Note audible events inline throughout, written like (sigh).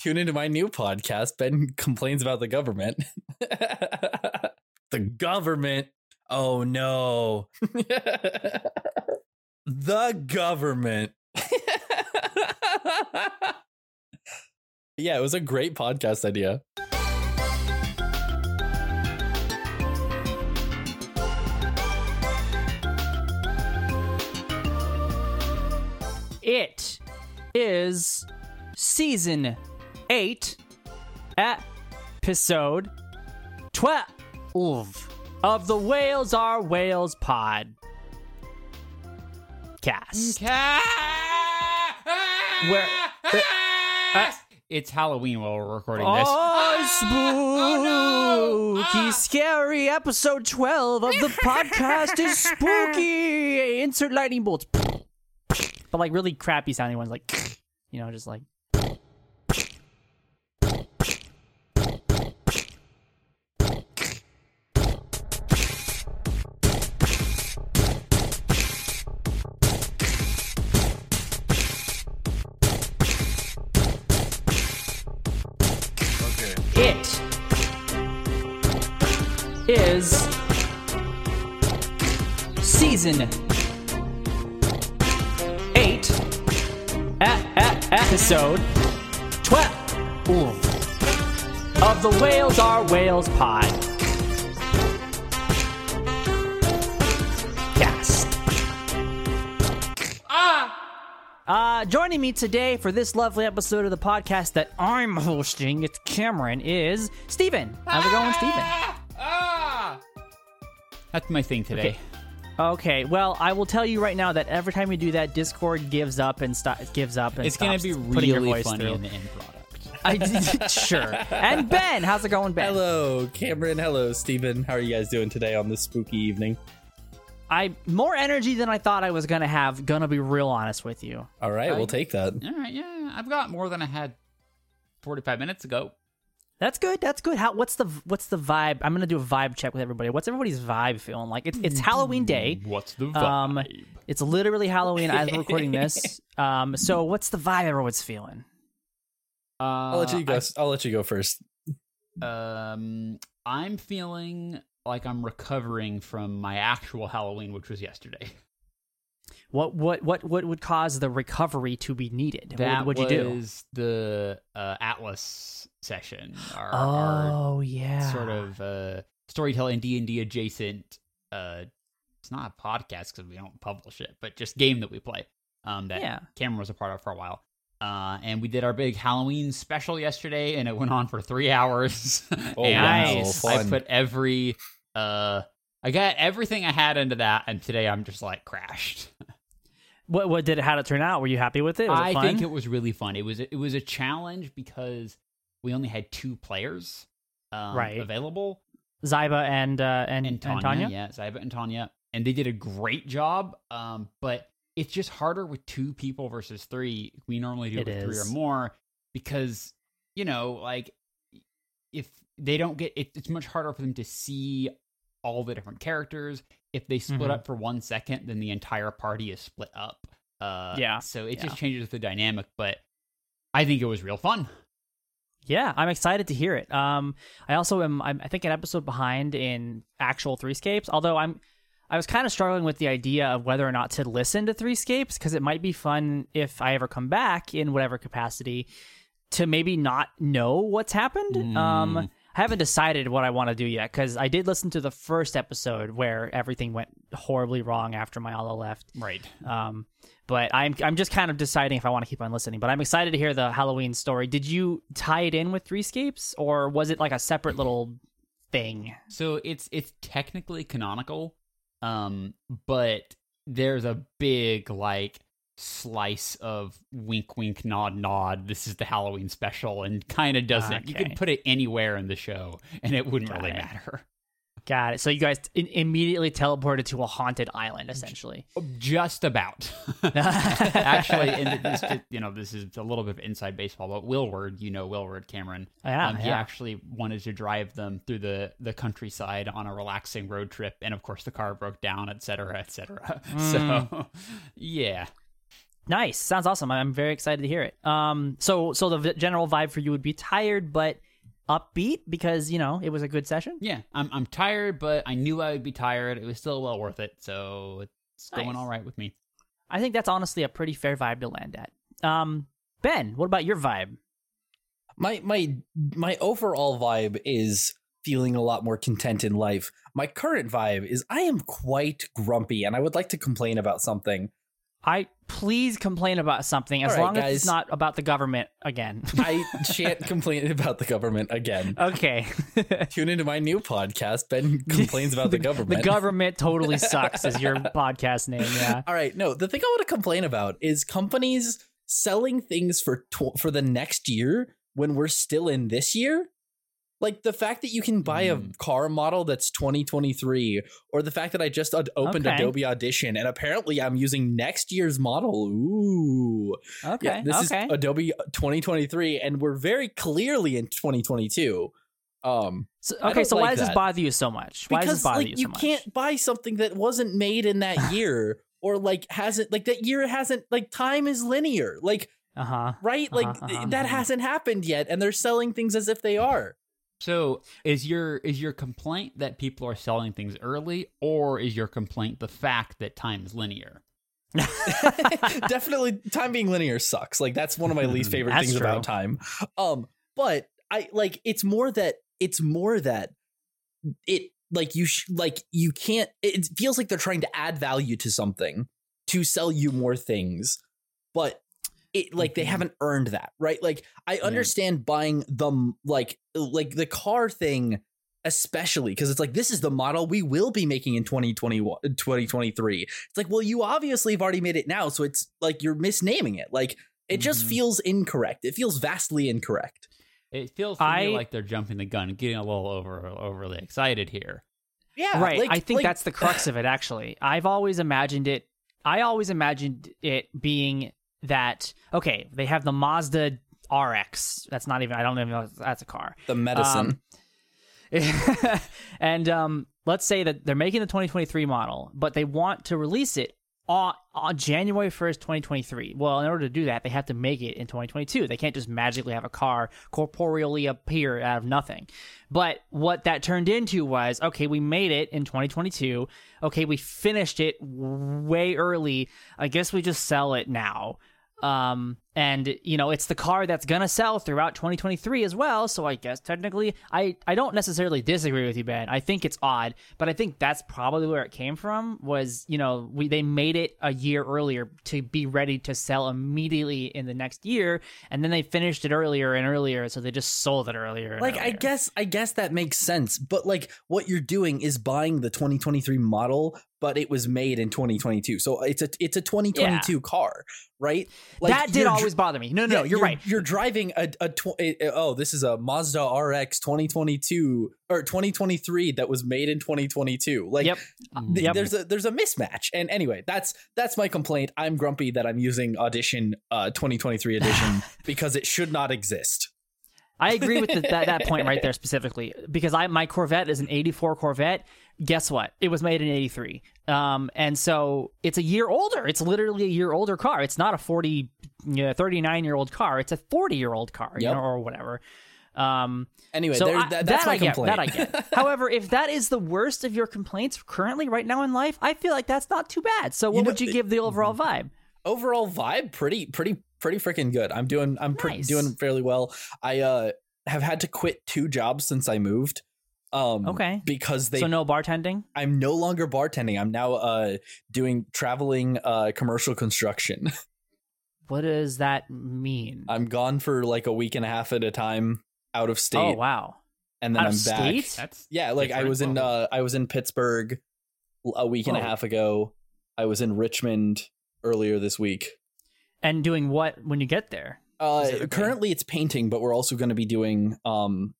Tune into my new podcast. Ben (laughs) complains about the government. the government. Oh no. the government. (laughs) yeah, it was a great podcast idea. It is season 8, episode 12 of the Whales Are Whales pod cast. Where- uh, it's Halloween while we're recording this. Oh, spooky, scary episode 12 of the (laughs) podcast is spooky. Insert lightning bolts. (laughs) But like really crappy sounding ones, like, you know, just like. Is season eight, episode twelve of the Whales Are Whales pod cast. Uh, joining me today for this lovely episode of the podcast that I'm hosting, it's Cameron, is Steven. How's it going, Steven? That's my thing today. Okay, well, I will tell you right now that every time you do that, Discord gives up and sto- gives up and It's gonna be putting your really voice funny through. in the end product. (laughs) I sure. And Ben, how's it going, Ben? Hello, Cameron. Hello, Stephen. How are you guys doing today on this spooky evening? I more energy than I thought I was gonna have. Gonna be real honest with you. All right, I- we'll take that. All right, yeah, I've got more than I had 45 minutes ago. That's good. That's good. How? What's the What's the vibe? I'm gonna do a vibe check with everybody. What's everybody's vibe feeling like? It's It's Halloween day. What's the vibe? Um, it's literally Halloween as we're recording this. (laughs) Um, so what's the vibe everyone's feeling? uh, I'll let you go. I'll let you go first. um, I'm feeling like I'm recovering from my actual Halloween, which was yesterday. What what what what would cause the recovery to be needed? That what would you do? was the uh, Atlas session. Our, our Oh yeah. sort of uh, storytelling D and D adjacent. Uh, it's not a podcast because we don't publish it, but just game that we play. Um, that Yeah. Cameron was a part of for a while. Uh, and we did our big Halloween special yesterday, and it went on for three hours. (laughs) Oh, and Nice. wow, I put every, uh, I got everything I had into that, and today I'm just like crashed. (laughs) What what did it? How did it turn out? Were you happy with it? Was I it fun? think it was really fun. It was it was a challenge because we only had two players um, Right. available, Zyba and uh, and, and and Tanya, Tanya. yeah, Zyba and Tanya, and they did a great job. Um, but it's just harder with two people versus three. We normally do it, It with three or more because you know, like if they don't get, it, it's much harder for them to see all the different characters. If they split Mhm. up for one second, then the entire party is split up. Uh, Yeah, So it yeah. just changes the dynamic, but I think it was real fun. Yeah, I'm excited to hear it. Um, I also am. I'm, I think an episode behind in actual Threescapes. Although I'm, I was kind of struggling with the idea of whether or not to listen to Threescapes because it might be fun if I ever come back in whatever capacity to maybe not know what's happened. Um, Mm. I haven't decided what I want to do yet because I did listen to the first episode where everything went horribly wrong after Myala left. Right. Um, but I'm I'm just kind of deciding if I want to keep on listening. But I'm excited to hear the Halloween story. Did you tie it in with Threescapes, or was it like a separate little thing? So it's it's technically canonical, um, but there's a big like slice of wink wink nod nod. This is the Halloween special, and kind of doesn't. You Okay. could put it anywhere in the show, and it wouldn't Got really it. matter. Got it. So you guys in- immediately teleported to a haunted island, essentially. Just about. (laughs) (laughs) Actually, and this, you know, this is a little bit of inside baseball, but Willward, you know, Willward Cameron, Yeah, um, he yeah. actually wanted to drive them through the the countryside on a relaxing road trip, and of course, the car broke down, et cetera, et cetera. (laughs) Mm. So, yeah, Nice. Sounds awesome. I'm very excited to hear it. Um, so so the v- general vibe for you would be tired but upbeat because you know it was a good session. Yeah, I'm I'm tired, but I knew I would be tired. It was still well worth it, so it's going all right with me. I think that's honestly a pretty fair vibe to land at. Um, Ben, what about your vibe? my my my overall vibe is feeling a lot more content in life. My current vibe is I am quite grumpy and I would like to complain about something. I please complain about something as right, long as it's not about the government again. (laughs) I shan't complain about the government again. okay. (laughs) Tune into my new podcast. Ben complains about the government. (laughs) the government totally sucks is your podcast name, yeah. All right, no. The thing I want to complain about is companies selling things for tw- for the next year when we're still in this year. Like the fact that you can buy a Mm. car model that's 2023, or the fact that I just od- opened Okay. Adobe Audition and apparently I'm using next year's model. Ooh, Okay. yeah, this okay. is Adobe 2023, and we're very clearly in 2022. Um, So- okay, so why like does this bother you so much? Why does because this bother like you you, so much? can't buy something that wasn't made in that (sighs) year or like hasn't like that year hasn't like time is linear like Uh-huh. right like Uh-huh, uh-huh, that uh-huh. hasn't happened yet and they're selling things as if they are So, is your is your complaint that people are selling things early, or is your complaint the fact that time is linear? (laughs) definitely time being linear sucks like that's one of my least (laughs) favorite things true. about time um but i like it's more that it's more that it like you sh- like you can't it feels like they're trying to add value to something to sell you more things but it like they Mhm. haven't earned that right like i Yeah. understand buying the like like the car thing especially because it's like this is the model we will be making in 2021 2023 it's like well you obviously have already made it now so it's like you're misnaming it like it just Mhm. feels incorrect it feels vastly incorrect It feels to I- me like they're jumping the gun, getting a little over overly excited here. yeah right. like- I think like- that's the crux of it, actually. I've always imagined it. I always imagined it being that, okay, they have the Mazda RX. That's not even, I don't even know if that's a car. the medicine Um, (laughs) and um, let's say that they're making the 2023 model, but they want to release it on, on January 1st, 2023. Well, in order to do that, they have to make it in 2022. They can't just magically have a car corporeally appear out of nothing. But what that turned into was okay, we made it in 2022. Okay, we finished it way early. I guess we just sell it now. Um, and you know, it's the car that's gonna sell throughout 2023 as well. So I guess technically, I I don't necessarily disagree with you, Ben. I think it's odd, but I think that's probably where it came from. Was you know, we they made it a year earlier to be ready to sell immediately in the next year, and then they finished it earlier and earlier, so they just sold it earlier. like i guess i guess that makes sense but like what you're doing is buying the 2023 model but it was made in 2022 so it's a it's a 2022 car right like that did dr- always bother me. No, no, Yeah, you're, right. You're driving a, a, tw- a- oh, this is a Mazda RX 2022 or 2023 that was made in 2022. Like Yep. th- Yep. there's a there's a mismatch. And anyway, that's that's my complaint. I'm grumpy that I'm using Audition uh 2023 edition (laughs) because it should not exist. I agree with the, that that point right there (laughs) specifically because I my Corvette is an 84 Corvette. Guess what? It was made in 83. Um and so it's a year older. It's literally a year older car. It's not a 40 you know, 39 year old car. It's a 40 year old car, you know, or whatever. Um Anyway, so there, I- that, that's that my I get, complaint. that I get. (laughs) However, if that is the worst of your complaints currently right now in life, I feel like that's not too bad. So what You know, would you give the overall vibe? overall vibe pretty pretty pretty freaking good i'm doing i'm pretty Nice. doing fairly well i uh have had to quit two jobs since i moved um Okay. because they so no bartending? i'm no longer bartending i'm now uh doing traveling uh commercial construction (laughs) What does that mean? i'm gone for like a week and a half at a time out of state oh wow. and then Out i'm of back state? That's yeah like i was in uh i was in pittsburgh a week and a half ago i was in richmond earlier this week And doing what when you get there? Uh, Specifically. currently it's painting, but we're also going to be doing um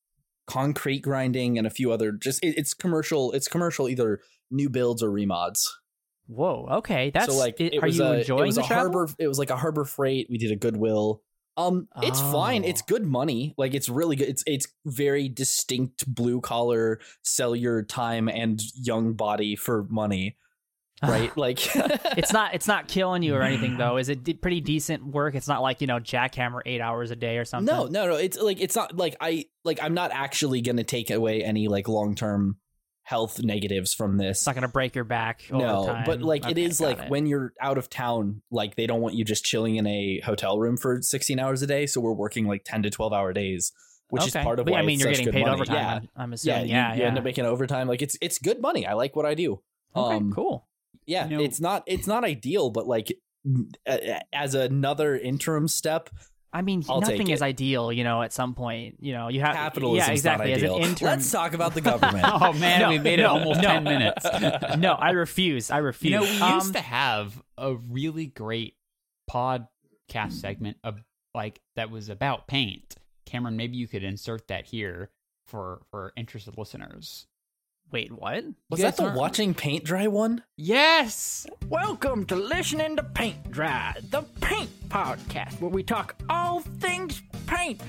concrete grinding and a few other just it, it's commercial. It's commercial either new builds or remods. Whoa. Okay. That's so like it, are was you a, enjoying it was the a travel? harbor. It was like a harbor freight. We did a Goodwill. Um, it's fine. Oh. It's good money. Like it's really good. It's it's very distinct blue collar. Sell your time and young body for money. Right? like (laughs) it's not it's not killing you or anything though. Is it de- pretty decent work? It's not like you know jackhammer eight hours a day or something. No, no, no. It's like it's not like I like I'm not actually gonna take away any like long term health negatives from this. it's not gonna break your back. no, time. but like it Okay, is got like it. when you're out of town, like they don't want you just chilling in a hotel room for 16 hours a day. So we're working like 10 to 12 hour days, which is part of But, I mean, you're getting paid money. overtime. Yeah, I'm, I'm yeah, you, Yeah, you yeah. end up making overtime. Like it's it's good money. I like what I do. okay, um, cool. Yeah, You know- it's not it's not ideal, but like a- as another interim step, I mean, I'll nothing is ideal. You know, at some point, you know, you have capitalism Yeah, exactly. not As an intern, Let's talk about the government. (laughs) Oh man, No, we made it almost no. ten minutes. (laughs) no, I refuse. I refuse. You know, we Um, used to have a really great podcast segment of like that was about paint. Cameron, maybe you could insert that here for for interested listeners. Wait, what? Was that the aren't- watching paint dry one? Yes. Welcome to Listening to Paint Dry, the paint podcast where we talk all things paint.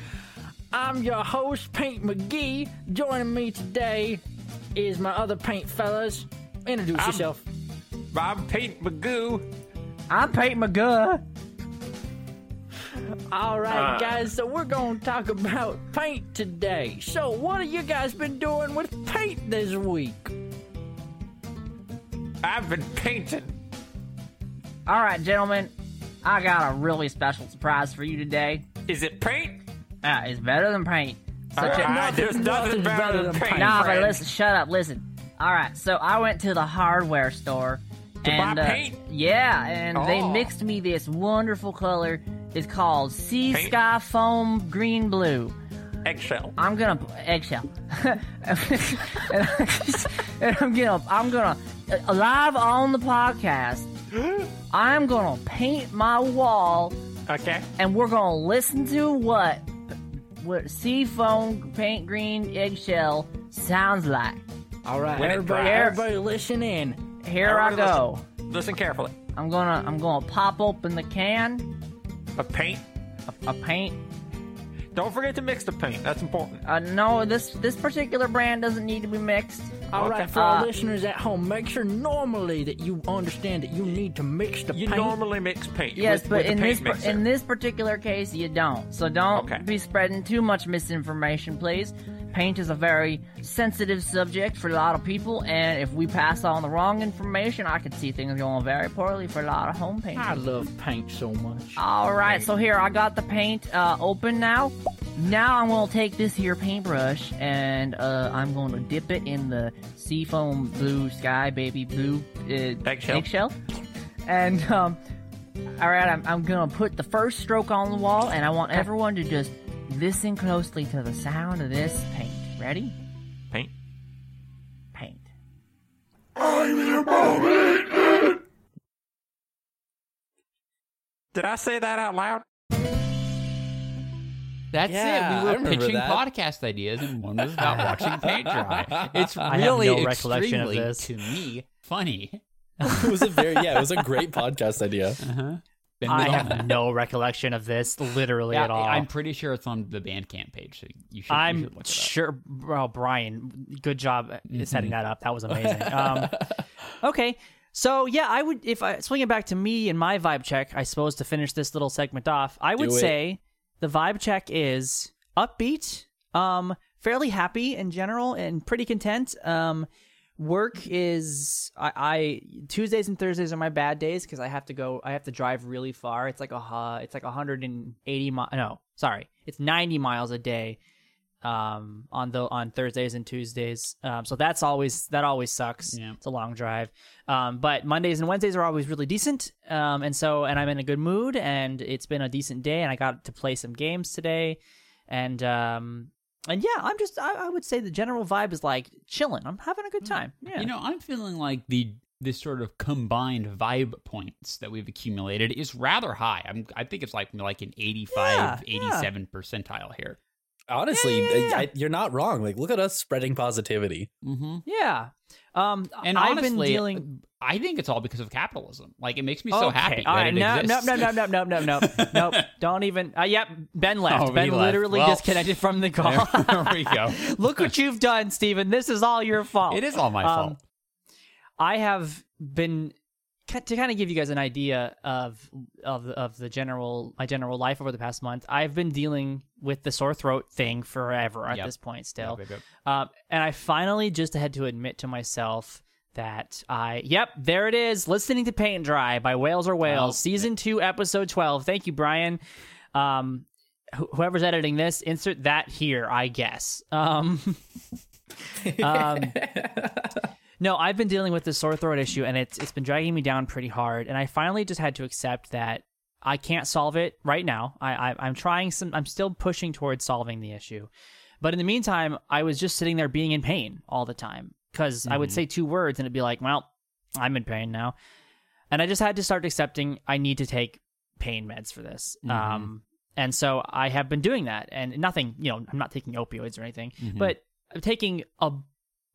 I'm your host, Paint McGee. Joining me today is my other paint fellas. Introduce I'm- yourself. I'm Pete Magoo. I'm Peyton McGuh. All right, Uh. guys, so we're going to talk about paint today. So, what have you guys been doing with paint this week? I've been painting. All right, gentlemen, I got a really special surprise for you today. Is it paint? Uh, it's better than paint. So All check- right, there's nothing nothing's better better than than paint. paint. Nah, but listen, shut up, listen. All right, so I went to the hardware store. To buy and, uh, paint? Yeah, and they Oh. mixed me this wonderful color. It's called Sea Paint? Sky Foam Green Blue. Eggshell. I'm gonna eggshell, (laughs) and, I'm gonna I'm gonna live on the podcast. (gasps) I'm gonna paint my wall Okay. and we're gonna listen to what what sea foam paint green eggshell sounds like. All right, When everybody, everybody listen in. Here I go. Listen, listen carefully. I'm gonna I'm gonna pop open the can A paint. A, of paint. Don't forget to mix the paint. That's important. Uh, no, this this particular brand doesn't need to be mixed. All right, Okay. for our Uh, listeners at home, make sure normally that you understand that you need to mix the You paint. You normally mix paint. Yes, with, but with in paint this mixer. in this particular case, you don't. So don't Okay. be spreading too much misinformation, please. Paint is a very sensitive subject for a lot of people, and if we pass on the wrong information, I could see things going very poorly for a lot of home painters. I love paint so much. All right, so here I got the paint uh, open now. Now I'm gonna take this here paintbrush and uh, I'm gonna dip it in the seafoam blue sky baby blue uh, Eggshell. eggshell. And um, all right, I'm, I'm gonna put the first stroke on the wall, and I want everyone to just listen closely to the sound of this paint. Ready? paint. Paint. I'm your Bobby! Did I say that out loud? That's Yeah, it. We were pitching that. podcast ideas, and one was about (laughs) watching paint dry. It's (laughs) I have really no recollection of extremely, this. to me, funny. (laughs) it was a very yeah, it was a great podcast idea. Uh-huh. Been I have (laughs) no recollection of this literally Yeah, at all. I'm pretty sure it's on the Bandcamp page, so you should. I'm should look it up. sure, bro. Brian, good job at Mhm. setting that up. That was amazing. (laughs) Um, okay, so yeah, I would if I swing it back to me and my vibe check. I suppose to finish this little segment off, I would say the vibe check is upbeat, um, fairly happy in general, and pretty content. Um, work is I, I Tuesdays and Thursdays are my bad days because I have to go. I have to drive really far. It's like a hu- it's like 180 miles. No, sorry, it's 90 miles a day um on the on Thursdays and Tuesdays. Um so that's always that always sucks. Yeah. It's a long drive. Um but Mondays and Wednesdays are always really decent. Um and so and I'm in a good mood and it's been a decent day and I got to play some games today. And um and yeah, I'm just I, I would say the general vibe is like chilling. I'm having a good mm. time. Yeah. You know, I'm feeling like the this sort of combined vibe points that we've accumulated is rather high. I'm I think it's like like an 85, Yeah, yeah. 87 percentile here. Honestly, Yeah, yeah, yeah. I, you're not wrong. Like, look at us spreading positivity. Mm-hmm. yeah. Um And I've honestly, been dealing I think it's all because of capitalism. Like it makes me so happy All that right, it no, no, no, no, no, no, no, no, (laughs) no. Don't even. Uh, yep, Ben left. Oh, ben he left. literally Well, disconnected from the (laughs) call. there we go. (laughs) Look what you've done, Steven. This is all your fault. It is all my Um, fault. I have been ki- to kind of give you guys an idea of of of the general my general life over the past month, I've been dealing with the sore throat thing forever at Yep. this point. Still, Yep, yep, um, and I finally just had to admit to myself that I, yep, there it is, listening to Paint Dry by Whales Are Whales, Oh, season two, episode twelve. Thank you, Brian. Um, wh- whoever's editing this, insert that here, I guess. Um, (laughs) um, (laughs) no, I've been dealing with this sore throat issue, and it's it's been dragging me down pretty hard. And I finally just had to accept that I can't solve it right now. I, I I'm trying some. I'm still pushing towards solving the issue, but in the meantime, I was just sitting there being in pain all the time because I would mm-hmm. say two words and it'd be like, "Well, I'm in pain now," and I just had to start accepting I need to take pain meds for this. Mm-hmm. Um, and so I have been doing that, and nothing. You know, I'm not taking opioids or anything, mm-hmm. but I'm taking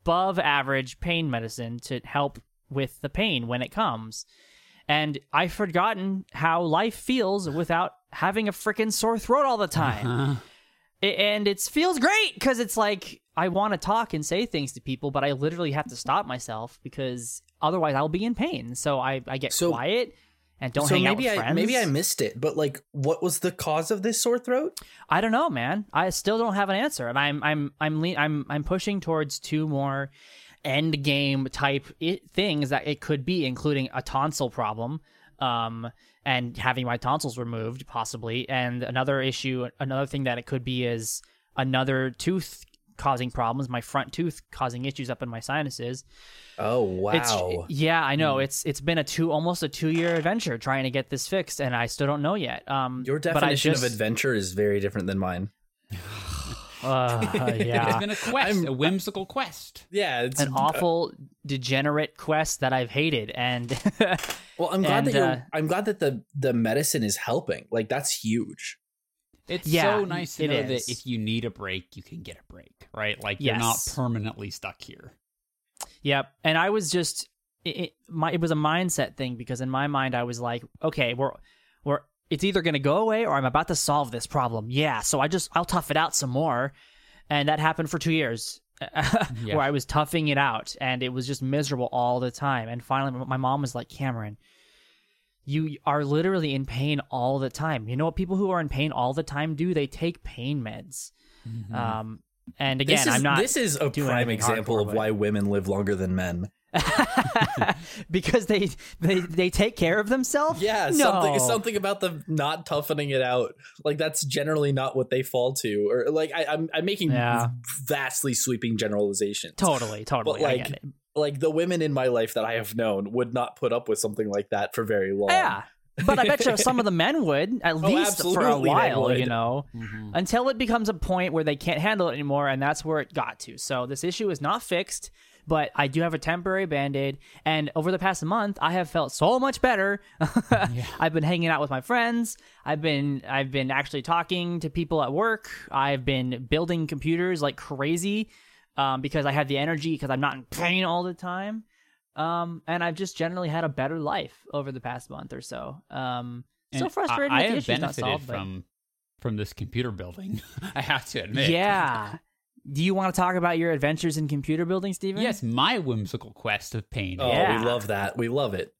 above average pain medicine to help with the pain when it comes. And I've forgotten how life feels without having a freaking sore throat all the time. Uh-huh. I- and it feels great because it's like I want to talk and say things to people, but I literally have to stop myself because otherwise I'll be in pain. So I, I get So- quiet and don't so hang out maybe with I friends. maybe I missed it, but like, what was the cause of this sore throat? I don't know, man. I still don't have an answer, and I'm I'm I'm le- I'm I'm pushing towards two more end game type i- things that it could be, including a tonsil problem, um, and having my tonsils removed possibly, and another issue, another thing that it could be is another tooth causing problems, my front tooth causing issues up in my sinuses. Oh wow! It's yeah, I know. It's it's been a two almost a two year adventure trying to get this fixed, and I still don't know yet. Um, Your definition just- of adventure is very different than mine. (sighs) Uh, yeah, It's been a quest, a whimsical quest. Yeah, it's an awful degenerate quest that I've hated and Well, I'm (laughs) glad and, that you're, uh, I'm glad that the the medicine is helping. Like that's huge. It's Yeah, so nice to know is. that if you need a break, you can get a break, right? Like you're not permanently stuck here. yep and I was just it, it, my, it was a mindset thing because in my mind I was like okay we're we're it's either going to go away or I'm about to solve this problem yeah so I just I'll tough it out some more and that happened for 2 years (laughs) where I was toughing it out and it was just miserable all the time and finally my mom was like Cameron you are literally in pain all the time. You know what people who are in pain all the time do? They take pain meds. Um, and again, this is I'm not this is a doing prime example of but- why women live longer than men. (laughs) because they they they take care of themselves. Yeah, no. something something about the not toughening it out. Like that's generally not what they fall to. Or like I, I'm I'm making Yeah. vastly sweeping generalizations. Totally, totally. I like, get it. Like the women in my life that I have known would not put up with something like that for very long. Yeah. But I bet you some of the men would, at (laughs) oh, least for a while, you know, mm-hmm. until it becomes a point where they can't handle it anymore, and that's where it got to. So this issue is not fixed, but I do have a temporary band aid. And over the past month, I have felt so much better. (laughs) I've been hanging out with my friends. I've been I've been actually talking to people at work. I've been building computers like crazy um, because I have the energy because I'm not in pain all the time. Um, and I've just generally had a better life over the past month or so. Um, still And frustrated I, I with the have issues not benefited solved, but- from from this computer building. (laughs) I have to admit. Yeah. Do you want to talk about your adventures in computer building, Steven? Yes, my whimsical quest of pain. Oh, Yeah. we love that. We love it.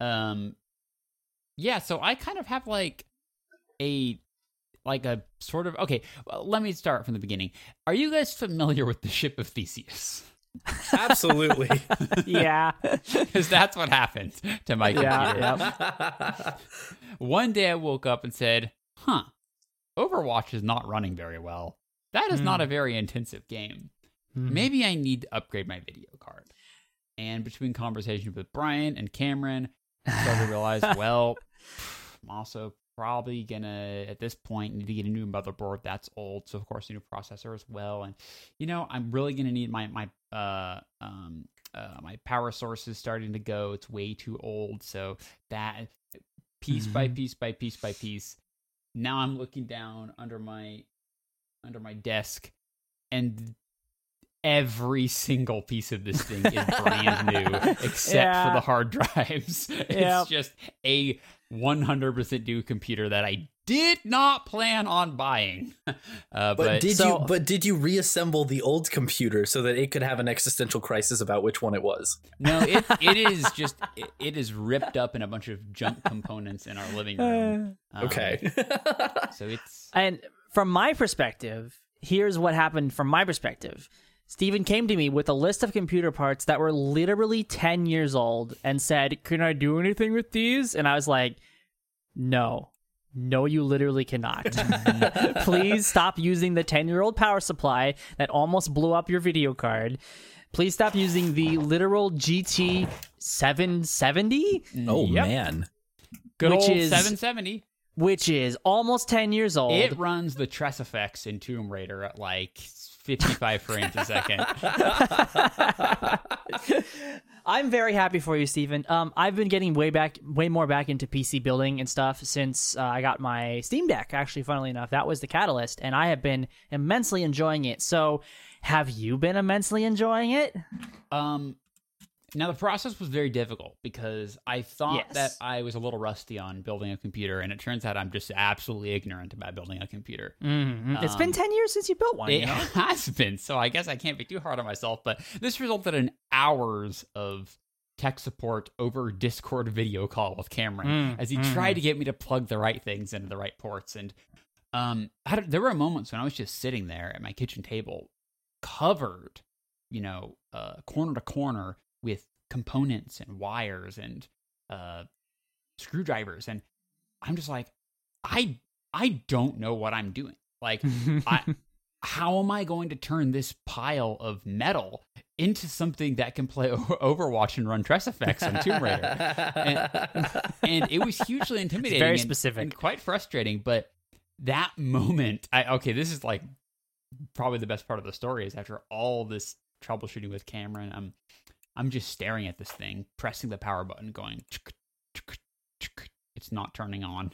Um Yeah, so I kind of have like a like a sort of okay, well, let me start from the beginning. Are you guys familiar with the ship of Theseus? Absolutely. (laughs) yeah. Because that's what happened to my computer. Yeah. (laughs) One day I woke up and said, huh, Overwatch is not running very well. That is not a hmm. very intensive game. Hmm. Maybe I need to upgrade my video card. And between conversations with Brian and Cameron, I started to realize, (laughs) well, I'm also probably gonna at this point need to get a new motherboard that's old so of course a new processor as well and you know i'm really gonna need my my uh um uh my power source is starting to go it's way too old so that piece by piece by piece by piece now i'm looking down under my under my desk and every single piece of this thing is brand new (laughs) except Yeah. for the hard (laughs) drives Yep. it's just a 100% new computer that I did not plan on buying. (laughs) Uh, But, but did so- you? But did you reassemble the old computer so that it could have an existential crisis about which one it was? no, it, (laughs) it is just it, it is ripped up in a bunch of junk components in our living room. Um, Okay. so it's And from my perspective, here's what happened from my perspective. Steven came to me with a list of computer parts that were literally 10 years old and said, Can I do anything with these? And I was like, No. No, you literally cannot. (laughs) Please stop using the 10 year old power supply that almost blew up your video card. Please stop using the literal GT 770, oh Yep. man. good which old is- 770. Which is almost 10 years old. It runs the Tress effects in Tomb Raider at like 55 frames a second. (laughs) I'm very happy for you, Steven. Um, I've been getting way back, way more back into PC building and stuff since uh, I got my Steam Deck. Actually, funnily enough, that was the catalyst, and I have been immensely enjoying it. So, have you been immensely enjoying it? Um, now the process was very difficult because I thought Yes. that I was a little rusty on building a computer, and it turns out I'm just absolutely ignorant about building a computer. Mm-hmm. it's been Um, ten years since you built one. It you know? (laughs) has been, so I guess I can't be too hard on myself. But this resulted in hours of tech support over Discord video call with Cameron Mm, as he mhm. tried to get me to plug the right things into the right ports. And um, there were moments when I was just sitting there at my kitchen table, covered, you know, uh, corner to corner with components and wires and uh, screwdrivers, and I'm just like, I I don't know what I'm doing. Like, I, (laughs) how am I going to turn this pile of metal into something that can play (laughs) Overwatch and run TressFX on Tomb Raider? and it was hugely intimidating, very and- specific. and quite frustrating. But that moment, I okay, this is like probably the best part of the story is after all this troubleshooting with Cameron, I'm I'm just staring at this thing, pressing the power button, going. It's not turning on.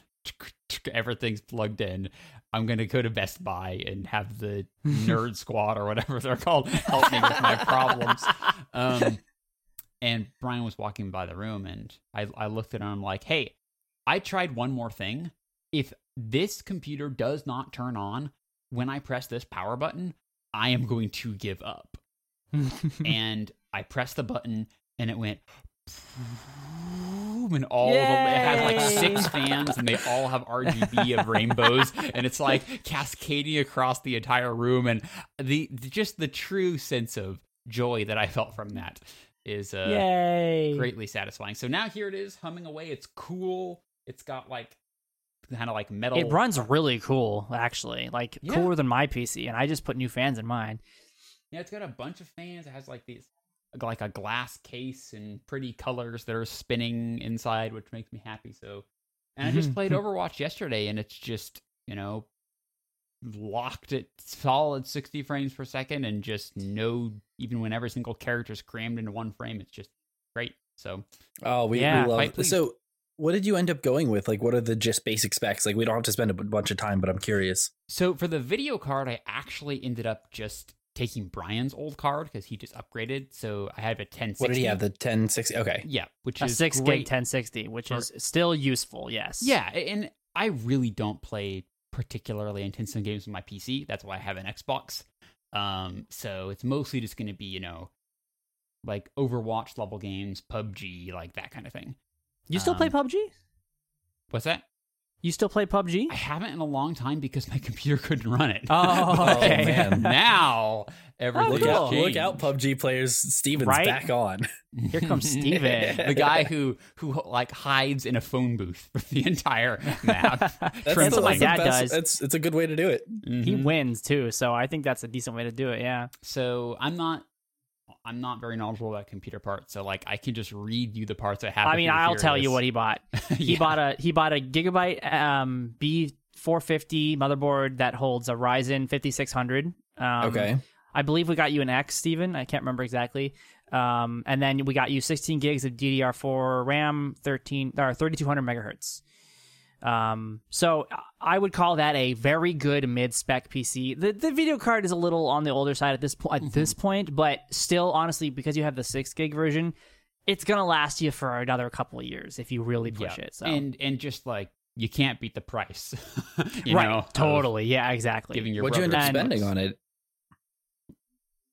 Everything's plugged in. I'm gonna go to Best Buy and have the (laughs) Nerd Squad or whatever they're called help me with my problems. (laughs) Um, and Brian was walking by the room, and I, I looked at him. I'm like, "Hey, I tried one more thing. If this computer does not turn on when I press this power button, I am going to give up." (laughs) and I pressed the button, and it went. And all of them, it has like six fans, and they (laughs) all have RGB of rainbows, and it's like cascading across the entire room. And the just the true sense of joy that I felt from that is uh, Yay! greatly satisfying. So now here it is humming away. It's cool. It's got like kind of like metal. It runs really cool, actually. Like Yeah. cooler than my PC, and I just put new fans in mine. Yeah, it's got a bunch of fans. It has like these like a glass case and pretty colors that are spinning inside, which makes me happy. So, and I just mm-hmm. played hmm. Overwatch yesterday, and it's just you know locked at solid 60 frames per second and just no even when every single character is crammed into one frame it's just great so Oh, we, Yeah, we love. So, what did you end up going with? Like, what are the just basic specs? Like, we don't have to spend a bunch of time, but I'm curious. So for the video card, I actually ended up just taking Brian's old card because he just upgraded. So I have a 1060. What did he have? The 1060. Okay. Yeah, which is A is six great. gig 1060, which for- is still useful. Yes. Yeah, and I really don't play particularly intensive games on my PC. That's why I have an Xbox. Um, so it's mostly just going to be you know, like Overwatch level games, PUBG, like that kind of thing. You still play Um, PUBG? What's that? You still play PUBG? I haven't in a long time because my (laughs) computer couldn't run it. Oh, (laughs) But okay. man. now everything Look cool. out! Look out, PUBG players! Steven's Right? back on. (laughs) Here comes Steven. the guy who who like hides in a phone booth for the entire map. That's, That's what my dad best- does. It's it's a good way to do it. He Mhm. wins too, so I think that's a decent way to do it. Yeah. So I'm not I'm not very knowledgeable about computer parts, so like I can just read you the parts I have. I mean, I'll tell you what he bought. (laughs) He Yeah. bought a he bought a gigabyte um B450 motherboard that holds a Ryzen 5600. Um, okay. I believe we got you an X, Steven. I can't remember exactly. Um, and then we got you 16 gigs of DDR4 RAM, 13 or 3200 megahertz. Um, so I would call that a very good mid spec PC. The the video card is a little on the older side at this point. At this point, but still, honestly, because you have the six gig version, it's gonna last you for another couple of years if you really push Yeah. it. So And and just like you can't beat the price. (laughs) you right, know, totally, yeah, exactly. Giving your What'd you end up brother- spending on it?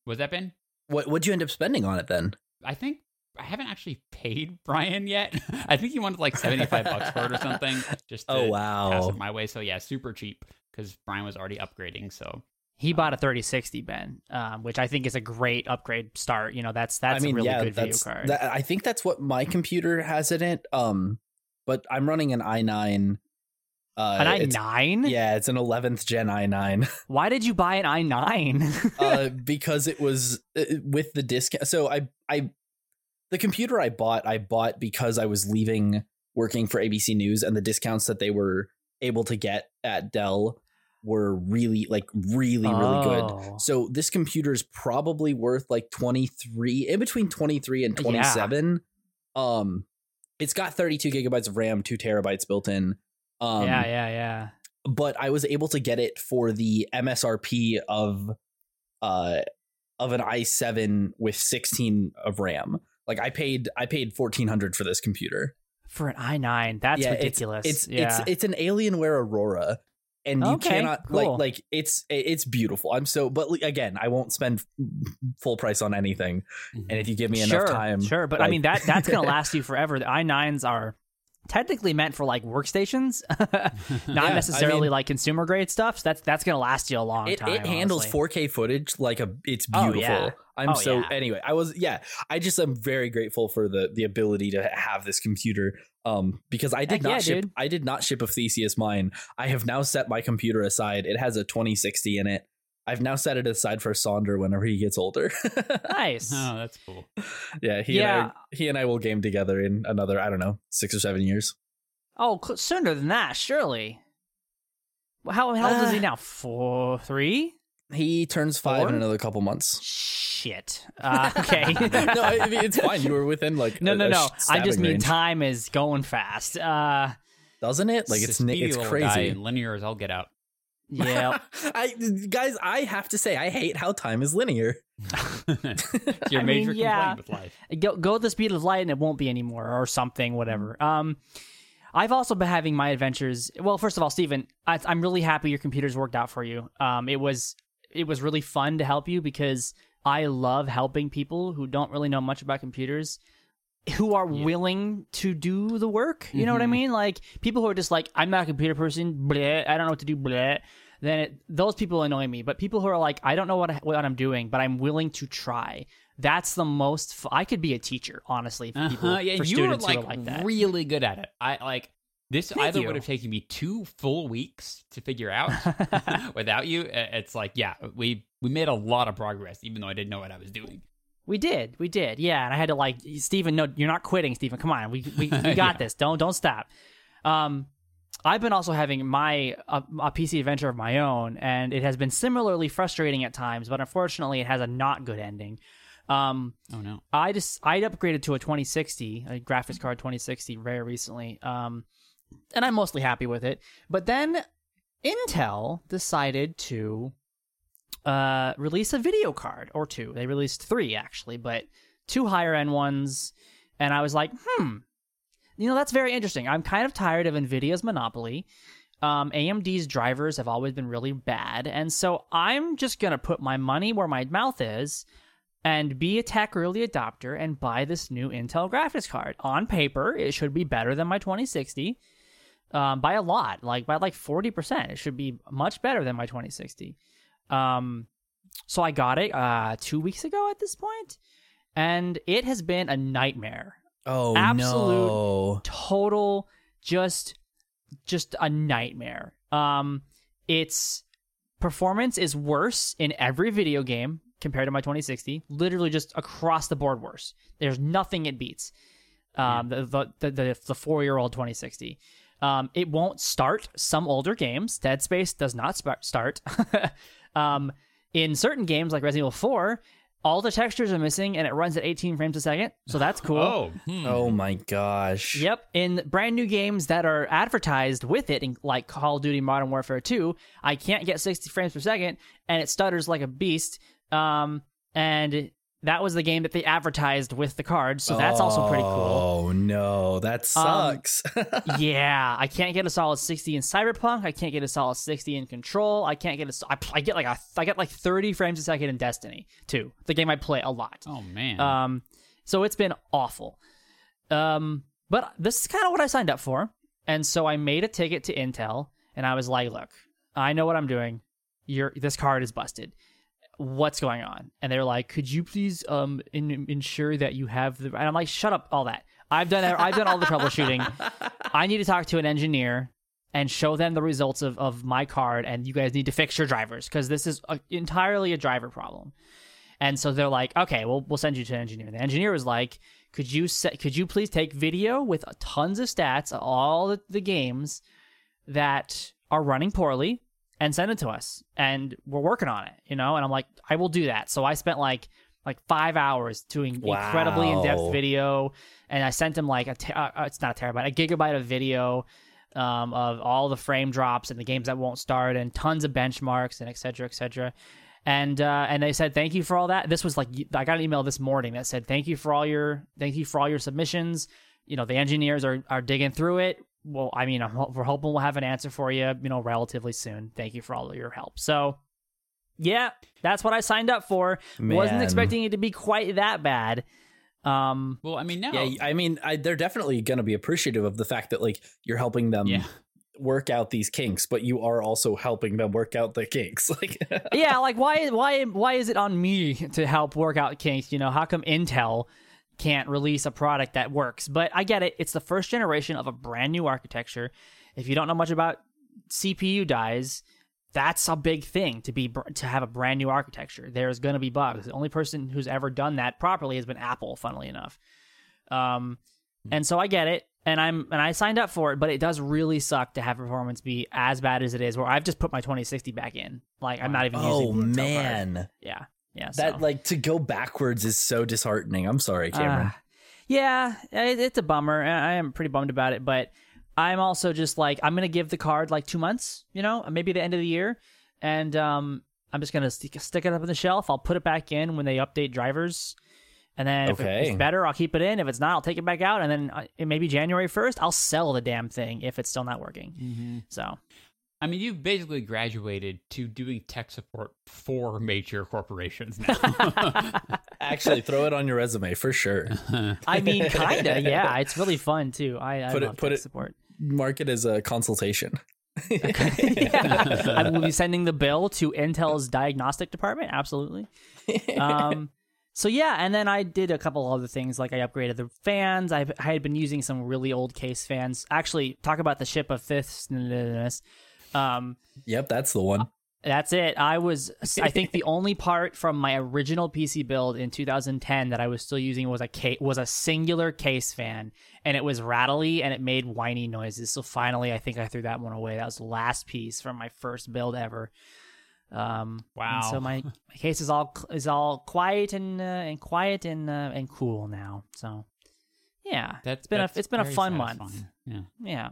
Was that Ben? What What'd you end up spending on it then? I think I haven't actually paid (laughs) Brian yet. (laughs) I think he wanted like seventy five bucks for it or something. (laughs) Just to Oh pass wow! it my way. So yeah, super cheap because Brian was already upgrading. So He bought a 3060 Ben, um, which I think is a great upgrade start. You know, that's that's I mean, a really yeah, good video that's, card. that- I think that's what my computer has in it. Um, but I'm running an i9. Uh, An i9? Yeah, it's an 11th gen i9. Why did you buy an i9? uh, because it was uh, with the discount. So I, I, the computer I bought, I bought because I was leaving working for ABC News, and the discounts that they were able to get at Dell were really, like, really, really good. Oh. So this computer is probably worth like 23 in between 23 and Yeah. 27. Um it's got 32 gigabytes of RAM, 2 terabytes built in. Um yeah, yeah, yeah. but I was able to get it for the MSRP of uh of an i7 with 16 of RAM. Like I paid I paid 1400 for this computer. For an i9, that's Yeah, ridiculous. It's yeah. it's it's an Alienware Aurora, and you Okay, cannot cool. like like it's it's beautiful. I'm so, but again, I won't spend full price on anything. And if you give me sure, enough time, Sure, but I mean that that's gonna (laughs) last you forever. The i9s are technically meant for like workstations, (laughs) not I necessarily mean- like consumer grade stuff. So that's that's gonna last you a long it, time. it handles honestly. 4K footage like a it's beautiful. Oh, beautiful. yeah. I'm Oh, so yeah. anyway. I was yeah. I just am very grateful for the the ability to have this computer. Um, because I did Heck not yeah, ship dude. I did not ship a Theseus mine. I have now set my computer aside. It has a 2060 in it. I've now set it aside for Sonder whenever he gets older. (laughs) Nice. Oh, that's cool. yeah, he Yeah. and I he and I will game together in another I don't know six or seven years. Oh, cl- sooner than that, surely. Well, How, how old is he Uh, now? Four, three? He turns five Four? in another couple months. Shit. (laughs) Uh, okay. (laughs) no, I mean it's fine. You were within like no, a- no, no. I just mean range. time is going fast. Uh, doesn't it? Like it's a ni- speedy it's crazy. and linear as I'll get out. Yeah. (laughs) I guys, I have to say, I hate how time is linear. It's (laughs) (laughs) your I major mean, yeah. complaint with life. go go the speed of light and it won't be anymore or something whatever um i've also been having my adventures well first of all Stephen, I, i'm really happy your computer's worked out for you um it was it was really fun to help you because i love helping people who don't really know much about computers who are willing to do the work you know what i mean like people who are just like i'm not a computer person bleh, i don't know what to do bleh. Then it, those people annoy me but people who are like i don't know what, I, what i'm doing but i'm willing to try that's the most f- i could be a teacher honestly for people Uh-huh, yeah, for you were students like, like that really good at it. I like this. Thank either you. would have taken me two full weeks to figure out (laughs) without you. It's like, yeah, we we made a lot of progress, even though I didn't know what I was doing. We did, we did, yeah. And I had to like, Stephen, no, you're not quitting, Stephen. Come on, we we, we (laughs) got Yeah. this. Don't don't stop. Um, I've been also having my a, a PC adventure of my own, and it has been similarly frustrating at times. But unfortunately, it has a not good ending. Um, Oh no. I just I upgraded to a 2060, a graphics card 2060 very recently. Um, and I'm mostly happy with it. But then Intel decided to uh release a video card or two. They released three actually, but two higher end ones. And I was like, hmm, you know that's very interesting. I'm kind of tired of Nvidia's monopoly. Um, AMD's drivers have always been really bad, and so I'm just gonna put my money where my mouth is and be a tech early adopter and buy this new Intel graphics card. On paper, it should be better than my 2060 um, by a lot, like by like 40%. It should be much better than my 2060. Um, so I got it uh, two weeks ago at this point, and it has been a nightmare. Oh Absolute- no! Total, just, just a nightmare. Um, its performance is worse in every video game compared to my 2060. Literally, just across the board worse. There's nothing it beats. Um, the the the, the, the four year old 2060. Um, it won't start some older games. Dead Space does not start. (laughs) um, in certain games like Resident Evil 4, all the textures are missing and it runs at 18 frames a second. So that's (sighs) cool. Oh, hmm. Oh my gosh! Yep. In brand new games that are advertised with it, in, like Call of Duty Modern Warfare 2, I can't get 60 frames per second and it stutters like a beast. Um, and that was the game that they advertised with the card, so that's also pretty cool. Oh no, that sucks. (laughs) yeah, I can't get a solid 60 in Cyberpunk. I can't get a solid 60 in Control. I can't get a. I, I get like a. I get like 30 frames a second in Destiny too. The game I play a lot. Oh man. Um, so it's been awful. Um, but this is kind of what I signed up for, and so I made a ticket to Intel, and I was like, "Look, I know what I'm doing. Your this card is busted. What's going on?" And they're like, "Could you please um in, ensure that you have the?" And I'm like, "Shut up, all that. I've done I've done all the troubleshooting. (laughs) I need to talk to an engineer." And show them the results of, of my card, and you guys need to fix your drivers because this is a, entirely a driver problem. And so they're like, okay, well, we'll send you to an engineer. The engineer was like, could you set, could you please take video with tons of stats of all the, the games that are running poorly and send it to us? And we're working on it, you know? And I'm like, I will do that. So I spent like like five hours doing incredibly in-depth video, and I sent him like a te- uh, it's not a terabyte, a gigabyte of video. Um, of all the frame drops and the games that won't start and tons of benchmarks and et cetera, et cetera and uh, and they said thank you for all that. This was like I got an email this morning that said thank you for all your thank you for all your submissions. You know the engineers are are digging through it. Well, I mean, I'm, we're hoping we'll have an answer for you, you know, relatively soon. Thank you for all of your help. So, yeah, that's what I signed up for. Wasn't expecting it to be quite that bad. Um, well, I mean now. yeah, I mean, I, they're definitely going to be appreciative of the fact that like you're helping them Yeah. work out these kinks, but you are also helping them work out the kinks. (laughs) Like, yeah, like why why why is it on me to help work out kinks? You know, how come Intel can't release a product that works? But I get it. It's the first generation of a brand new architecture. If you don't know much about CPU dies, that's a big thing to be to have a brand new architecture. There's going to be bugs. The only person who's ever done that properly has been Apple, funnily enough. Um, and so I get it, and I'm and I signed up for it, but it does really suck to have performance be as bad as it is. Where I've just put my 2060 back in, like I'm not even oh using the Intel man, yeah, yeah. that so. like to go backwards is so disheartening. I'm sorry, Cameron. Ah, yeah, it, it's a bummer. I am pretty bummed about it, but I'm also just like I'm gonna give the card like two months, you know, maybe the end of the year, and um, I'm just gonna stick, stick it up on the shelf. I'll put it back in when they update drivers, and then if Okay. it's better, I'll keep it in. If it's not, I'll take it back out, and then uh, maybe January 1st, I'll sell the damn thing if it's still not working. Mm-hmm. So I mean, you've basically graduated to doing tech support for major corporations now. (laughs) Actually, throw it on your resume for sure. (laughs) I mean, kinda, (laughs) yeah. It's really fun too. I, I Put it- love put tech it- support. Mark it as a consultation. yeah. I will be sending the bill to Intel's diagnostic department. Absolutely. Um, so yeah, and then I did a couple other things, like I upgraded the fans. I've, I had been using some really old case fans. Actually, talk about the ship of fifths. Um, Yep, that's the one. that's it. I was, I think, (laughs) the only part from my original PC build in 2010 that I was still using was a case, was a singular case fan, and it was rattly and it made whiny noises. So finally, I think I threw that one away. That was the last piece from my first build ever. Um, and so my, (laughs) my case is all is all quiet and uh, and quiet and uh, and cool now. So yeah, That's it's been a it's been a very fun month. Yeah. Yeah.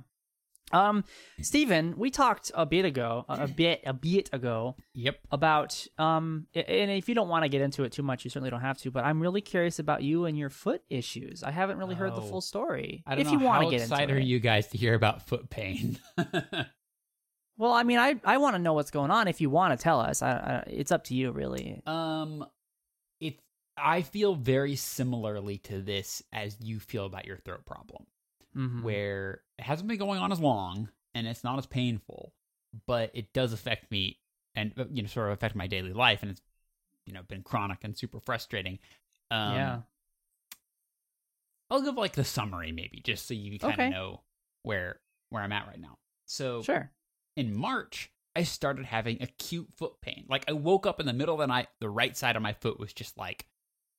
Um, Stephen, we talked a bit ago, a bit, a bit ago, Yep. about um, and if you don't want to get into it too much, you certainly don't have to. But I'm really curious about you and your foot issues. I haven't really heard the Oh. full story. I don't if know you want to get excited into are it. you guys to hear about foot pain? (laughs) Well, I mean, I I want to know what's going on. If you want to tell us, I, I, it's up to you, really. um, it's I feel very similarly to this as you feel about your throat problem. Mhm. where it hasn't been going on as long and it's not as painful, but it does affect me and uh, you know sort of affect my daily life, and it's you know been chronic and super frustrating. Um, yeah. I'll give like the summary maybe just so you kind of Okay. know where where I'm at right now. So Sure. in March, I started having acute foot pain. Like I woke up in the middle of the night, the right side of my foot was just like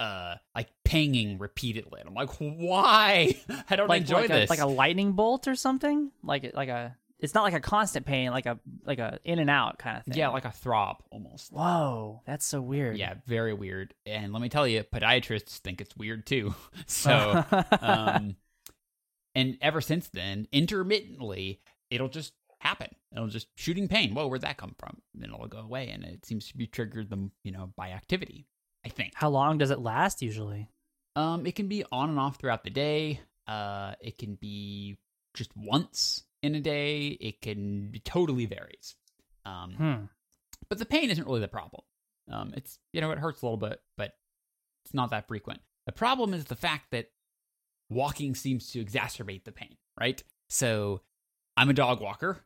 uh like pinging repeatedly. And I'm like, why? (laughs) I don't Like enjoy like this. a, like a lightning bolt or something. Like like a. It's not like a constant pain, like a like a in and out kind of thing. yeah, like a throb almost. Whoa, that's so weird. Yeah, very weird. And let me tell you, podiatrists think it's weird too. (laughs) (laughs) So, um, and ever since then, intermittently, it'll just happen. It'll just shooting pain. Whoa, where'd that come from? Then it'll go away, and it seems to be triggered them, you know, by activity. I think. How long does it last usually? Um, it can be on and off throughout the day. Uh, it can be just once in a day. It can it totally varies. Um, Hmm. but the pain isn't really the problem. Um, it's you know it hurts a little bit, but it's not that frequent. The problem is the fact that walking seems to exacerbate the pain. Right. So I'm a dog walker,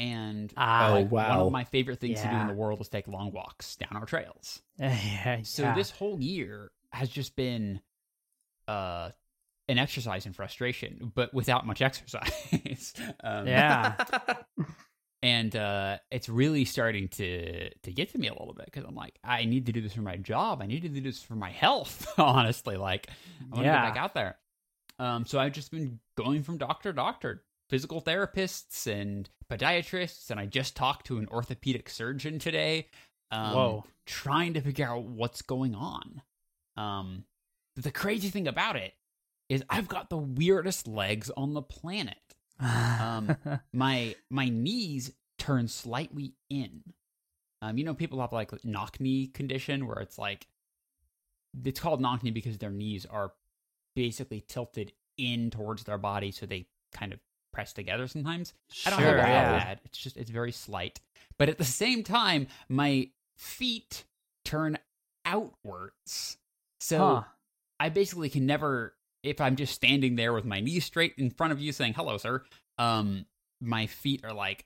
and Ah. Oh, like, one of my favorite things to do in the world is take long walks down our trails. (laughs) yeah. So yeah. this whole year has just been uh an exercise in frustration, but without much (laughs) exercise. um, Yeah. (laughs) and uh it's really starting to to get to me a little bit because I'm like, I need to do this for my job. I need to do this for my health. Honestly, like I want to Yeah. get back out there. Um, so I've just been going from doctor to doctor, physical therapists and podiatrists, and I just talked to an orthopedic surgeon today. Um, Whoa. Trying to figure out what's going on. Um, the crazy thing about it is I've got the weirdest legs on the planet. Um, (laughs) my my knees turn slightly in. Um, you know, people have like knock knee condition where it's like it's called knock knee because their knees are basically tilted in towards their body, so they kind of press together sometimes. I don't Sure, have a lot of yeah. that. It's just it's very slight. But at the same time, my feet turn outwards. So Huh. I basically can never, if I'm just standing there with my knees straight in front of you saying, hello, sir, um, my feet are like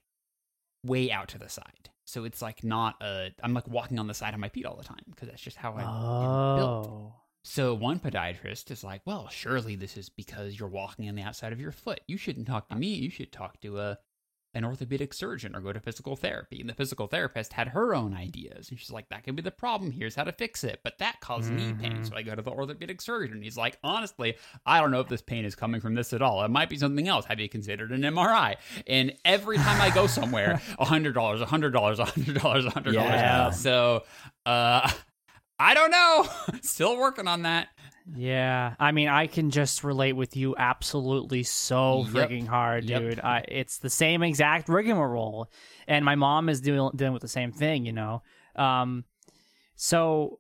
way out to the side. So it's like not a, I'm like walking on the side of my feet all the time because that's just how I am built. So one podiatrist is like, well, surely this is because you're walking on the outside of your foot. You shouldn't talk to me. You should talk to a an orthopedic surgeon or go to physical therapy. And the physical therapist had her own ideas. And she's like, that could be the problem. Here's how to fix it. But that caused knee pain. Mhm. So I go to the orthopedic surgeon. He's like, honestly, I don't know if this pain is coming from this at all. It might be something else. Have you considered an MRI? And every time I go somewhere, (laughs) $100, $100, $100, $100. Yeah. So, uh, I don't know. (laughs) Still working on that. Yeah, I mean, I can just relate with you absolutely so Yep. freaking hard, Yep. dude. I, it's the same exact rigmarole, and my mom is dealing dealing with the same thing, you know. Um, so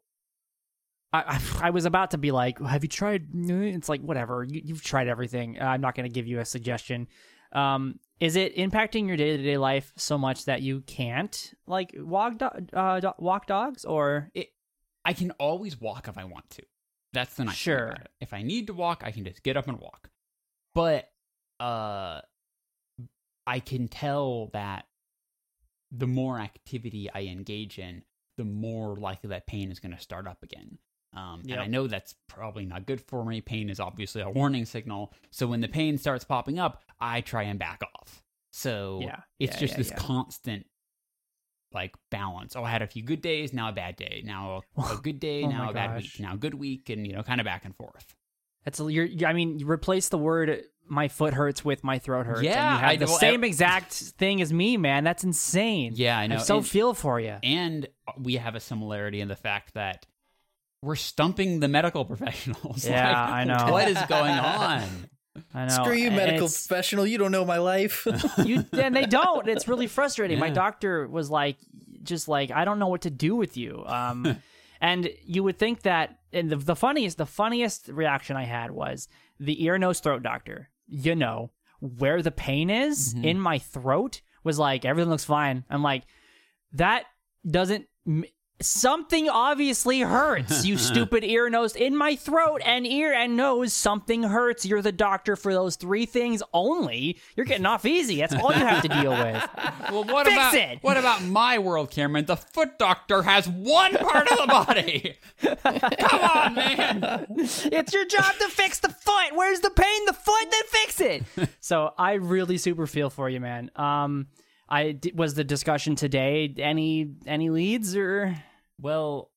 I, I I was about to be like, "Have you tried?" It's like whatever. You, you've tried everything. I'm not going to give you a suggestion. Um, is it impacting your day to day life so much that you can't like walk do- uh, do- walk dogs or it I can always walk if I want to. That's the nice thing Sure. If I need to walk, I can just get up and walk. But uh I can tell that the more activity I engage in, the more likely that pain is going to start up again. Um, And I know that's probably not good for me. Pain is obviously a warning signal. So when the pain starts popping up, I try and back off. So Yeah. it's Yeah, just yeah, this constant like balance. Oh, I had a few good days, now a bad day. Now a, (laughs) a good day, Oh now a bad gosh. week. Now a good week, and you know, kind of back and forth. That's a- you're. I mean, you replace the word "my foot hurts" with "my throat hurts." and Yeah, you have I the know- same exact thing as me, man. That's insane. Yeah, I know. I so and, feel for you. and uh, we have a similarity in the fact that we're stumping the medical (laughs) professionals. Yeah, Like, I know. What is going on? (laughs) I know. Screw you, and medical it's- professional. You don't know my life. (laughs) you and they don't. It's really (laughs) frustrating. My doctor was like, just like, I don't know what to do with you. Um, (laughs) and you would think that, and the, the funniest, the funniest reaction I had was the ear, nose, throat doctor. You know where the pain is Mhm. in my throat was like everything looks fine. I'm like, that doesn't. Something obviously hurts, you (laughs) stupid ear, nose. In my throat and ear and nose, something hurts. You're the doctor for those three things only. You're getting off easy. That's all you have to deal with. (laughs) Well, what Fix about it! what about my world, Cameron? The foot doctor has one part of the body. (laughs) Come on, man. It's your job to fix the foot. Where's the pain? The foot, then fix it. so I really super feel for you, man. Um, I d- was the discussion today. Any any leads or Well,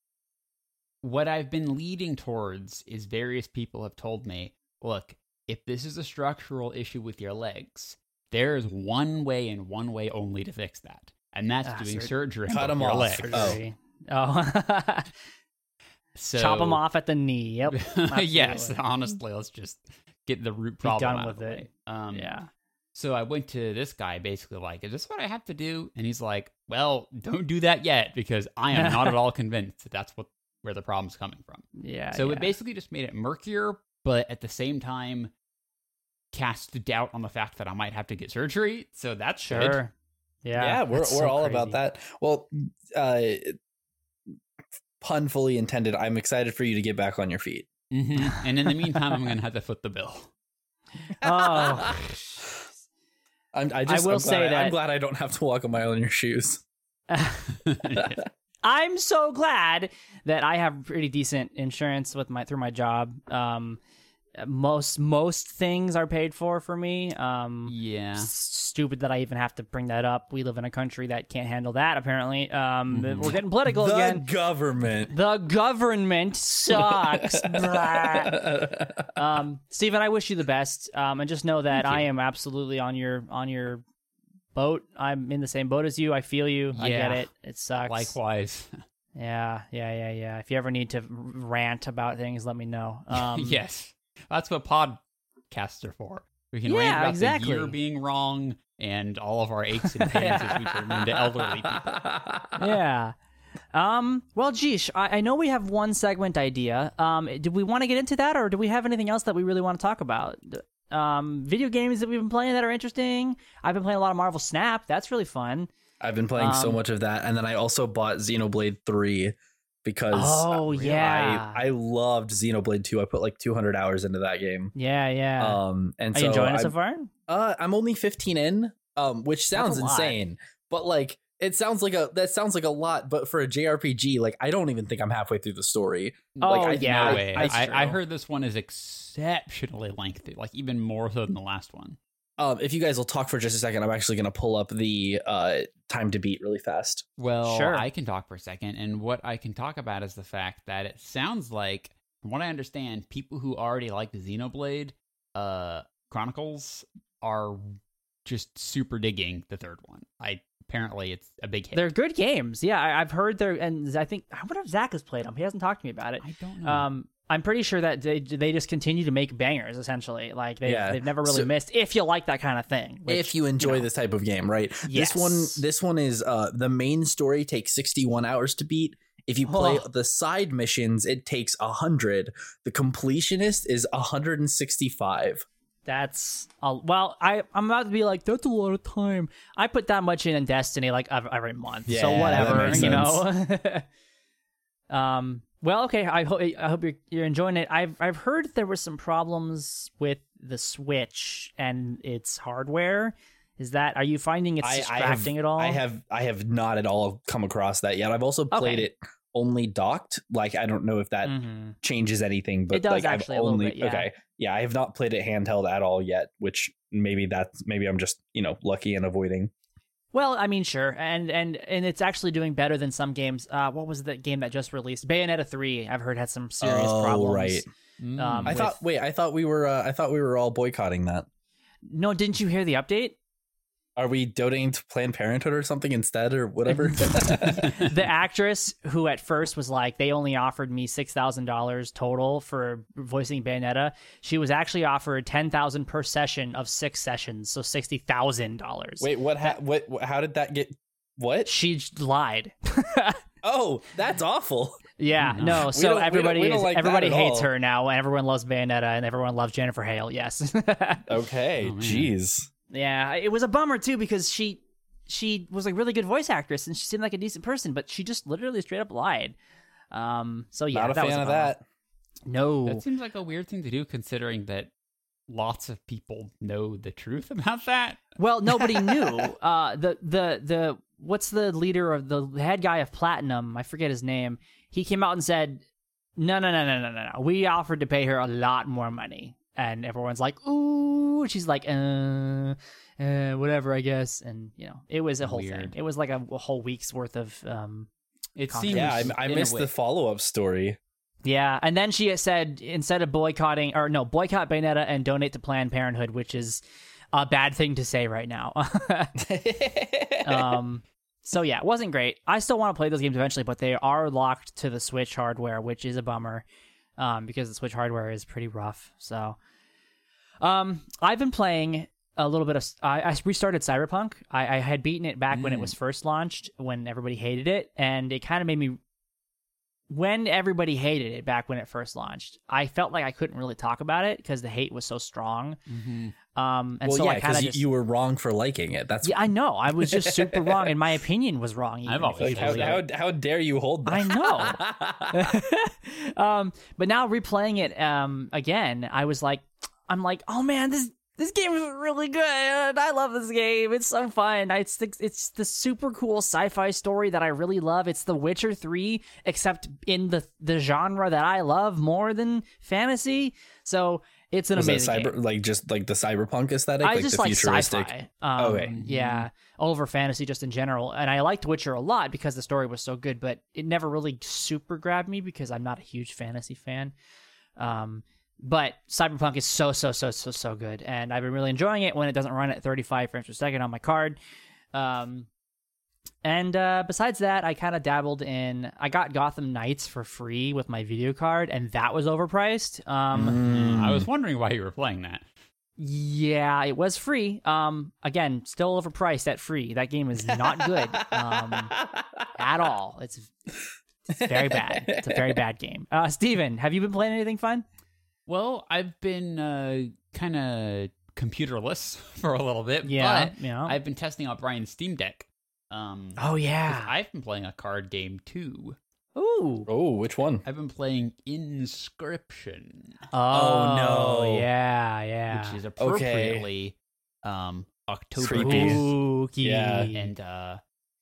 what I've been leading towards is various people have told me, look, if this is a structural issue with your legs, there is one way and one way only to fix that, and that's Ah, doing sur- surgery Cut on 'em your off. legs. Oh. surgery? Oh, (laughs) So, chop them off at the knee. Yep. (laughs) yes, honestly, let's just get the root Be problem done out with of the it. way. Um, yeah. So I went to this guy basically like, is this what I have to do? And he's like, well, don't do that yet because I am not at (laughs) all convinced that that's what where the problem's coming from. Yeah. so yeah. it basically just made it murkier, but at the same time cast doubt on the fact that I might have to get surgery. So that's good. sure. Yeah. Yeah, we're that's we're so all about that. Well, uh, pun fully intended. I'm excited for you to get back on your feet. Mhm. And in the meantime, I'm going (laughs) to have to foot the bill. Oh. (laughs) I'm, I just will I'm say I, that- I'm glad I don't have to walk a mile in your shoes. (laughs) I'm so glad that I have pretty decent insurance with my through my job. Um, most most things are paid for for me. Um, yeah. s- stupid that I even have to bring that up. We live in a country that can't handle that. Apparently, um, Mhm. we're getting political the again. government. The government sucks. (laughs) Blah. um, Steven, I wish you the best. Um, and just know that I am absolutely on your on your boat. I'm in the same boat as you. I feel you. I get it. It sucks. Likewise. (laughs) Yeah, yeah, yeah, yeah. If you ever need to rant about things, let me know. (laughs) Um, yes. That's what podcasts are for. We can Yeah, rant about exactly. the year being wrong and all of our aches and (laughs) pains as we turn into elderly people. (laughs) yeah. Um. Well, geesh, I, I know we have one segment idea. Um. Do we want to get into that, or do we have anything else that we really want to talk about? Um. Video games that we've been playing that are interesting. I've been playing a lot of Marvel Snap. That's really fun. I've been playing so Um, much of that, and then I also bought Xenoblade Three because Oh uh, yeah. I I loved Xenoblade Two. I put like 200 hours into that game. yeah, yeah. Um, and are so you enjoying it I'm- so far? Uh, I'm only 15 in, um, which sounds a lot. insane, but like it sounds like a that sounds like a lot. But for a JRPG, like I don't even think I'm halfway through the story. Oh, like, I, yeah. No way. I, I, I heard this one is exceptionally lengthy, like even more so than the last one. Um, if you guys will talk for just a second, I'm actually gonna pull up the uh time to beat really fast. Well, Sure. I can talk for a second, and what I can talk about is the fact that it sounds like, from what I understand, people who already like the Xenoblade uh, Chronicles are just super digging the third one. I apparently it's a big hit. They're good games. Yeah, I, I've heard they're, and I think I wonder if Zach has played them. He hasn't talked to me about it. I don't know. Um, I'm pretty sure that they they just continue to make bangers. Essentially, like they Yeah. they've never really So- missed. If you like that kind of thing, which, if you enjoy know. this type of game, right? Yes. This one, this one is uh the main story takes 61 hours to beat. If you play Oh. the side missions, it takes a hundred. The completionist is 165. that's a, well, I I'm about to be like that's a lot of time. I put that much in in Destiny like every month, so Yeah, that whatever, you know. (laughs) um. Well, okay. I hope I hope you're you're enjoying it. I've I've heard there were some problems with the Switch and its hardware. Is that are you finding it's I, I distracting have, at all? I have I have not at all come across that yet. I've also played Okay. it only docked. Like I don't know if that Mhm. changes anything, but It does like, actually I've only bit, yeah. okay. Yeah, I have not played it handheld at all yet, which maybe that's maybe I'm just, you know, lucky and avoiding. Well, I mean, sure, and and and it's actually doing better than some games. Uh, what was the game that just released? Bayonetta three. I've heard had some serious Oh, problems. right. Mm. um, I with- thought wait, I thought we were uh, I thought we were all boycotting that. No, didn't you hear the update? Are we donating to Planned Parenthood or something instead or whatever? (laughs) (laughs) the actress who at first was like they only offered me six thousand dollars total for voicing Bayonetta. She was actually offered ten thousand per session of six sessions, so sixty thousand dollars. Wait, what, ha- what? What? How did that get? What? she lied. (laughs) Oh, that's awful. yeah, mm-hmm. No. no. So don't- we don't- everybody, we don't like everybody hates all. her now, and everyone loves Bayonetta, and everyone loves Jennifer Hale. Yes. Okay, Oh, jeez. Yeah, it was a bummer too because she she was a really good voice actress and she seemed like a decent person, but she just literally straight up lied. Um, so yeah, Not a that was fan of bummer. that. No, That seems like a weird thing to do, considering that lots of people know the truth (laughs) about that. well, nobody (laughs) knew. Uh, the the the what's the leader of the head guy of Platinum? I forget his name. He came out and said, "No, no, no, no, no, no, no. We offered to pay her a lot more money." And everyone's like, "Ooh," she's like, "Uh, uh, whatever, I guess." And you know, it was a whole thing. It was like a, a whole week's worth of um, It seems. Yeah, I, I missed the follow up story. Yeah, and then she said instead of boycotting or no, boycott Bayonetta and donate to Planned Parenthood, which is a bad thing to say right now. (laughs) um, so yeah, it wasn't great. I still want to play those games eventually, but they are locked to the Switch hardware, which is a bummer. Um, because the Switch hardware is pretty rough. So, um, I've been playing a little bit of. I, I restarted Cyberpunk. I, I had beaten it back when it Mm. was first launched, when everybody hated it, and it kind of made me when everybody hated it back when it first launched, I felt like I couldn't really talk about it because the hate was so strong. Um, and well, so yeah, I kind because of you, you were wrong for liking it. That's yeah, I know. I was just super wrong, and my opinion was wrong. Even I'm if always like, how, how, how dare you hold that? I know. (laughs) (laughs) um, but now replaying it um, again, I was like, I'm like, oh man, this this game is really good. I love this game. It's so fun. It's the, it's the super cool sci-fi story that I really love. It's The Witcher Three, except in the the genre that I love more than fantasy. So it's an Was amazing cyber game. like just like the cyberpunk aesthetic, I like just the like futuristic? sci-fi. Um, Okay. Yeah, over fantasy just in general, and I liked Witcher a lot because the story was so good, but it never really super grabbed me because I'm not a huge fantasy fan. Um, but Cyberpunk is so so so so so good, and I've been really enjoying it when it doesn't run at 35 frames per second on my card. Um, and uh, besides that, I kind of dabbled in. I got Gotham Knights for free with my video card, and that was overpriced. Um, I was wondering why you were playing that. yeah, it was free. Um, again, still overpriced at free. That game is not good um, at all. It's, it's very bad. It's a very bad game. Uh, Steven, have you been playing anything fun? Well, I've been uh, kind of computerless (laughs) for a little bit, Yeah, but you. I've been testing out Brian's Steam Deck. Um, Oh 'cause yeah. I've been playing a card game too. Ooh. Oh, which one? I've been playing Inscryption, Oh, no. Yeah, yeah. which is appropriately um, October Creepy. Spooky. Yeah. and uh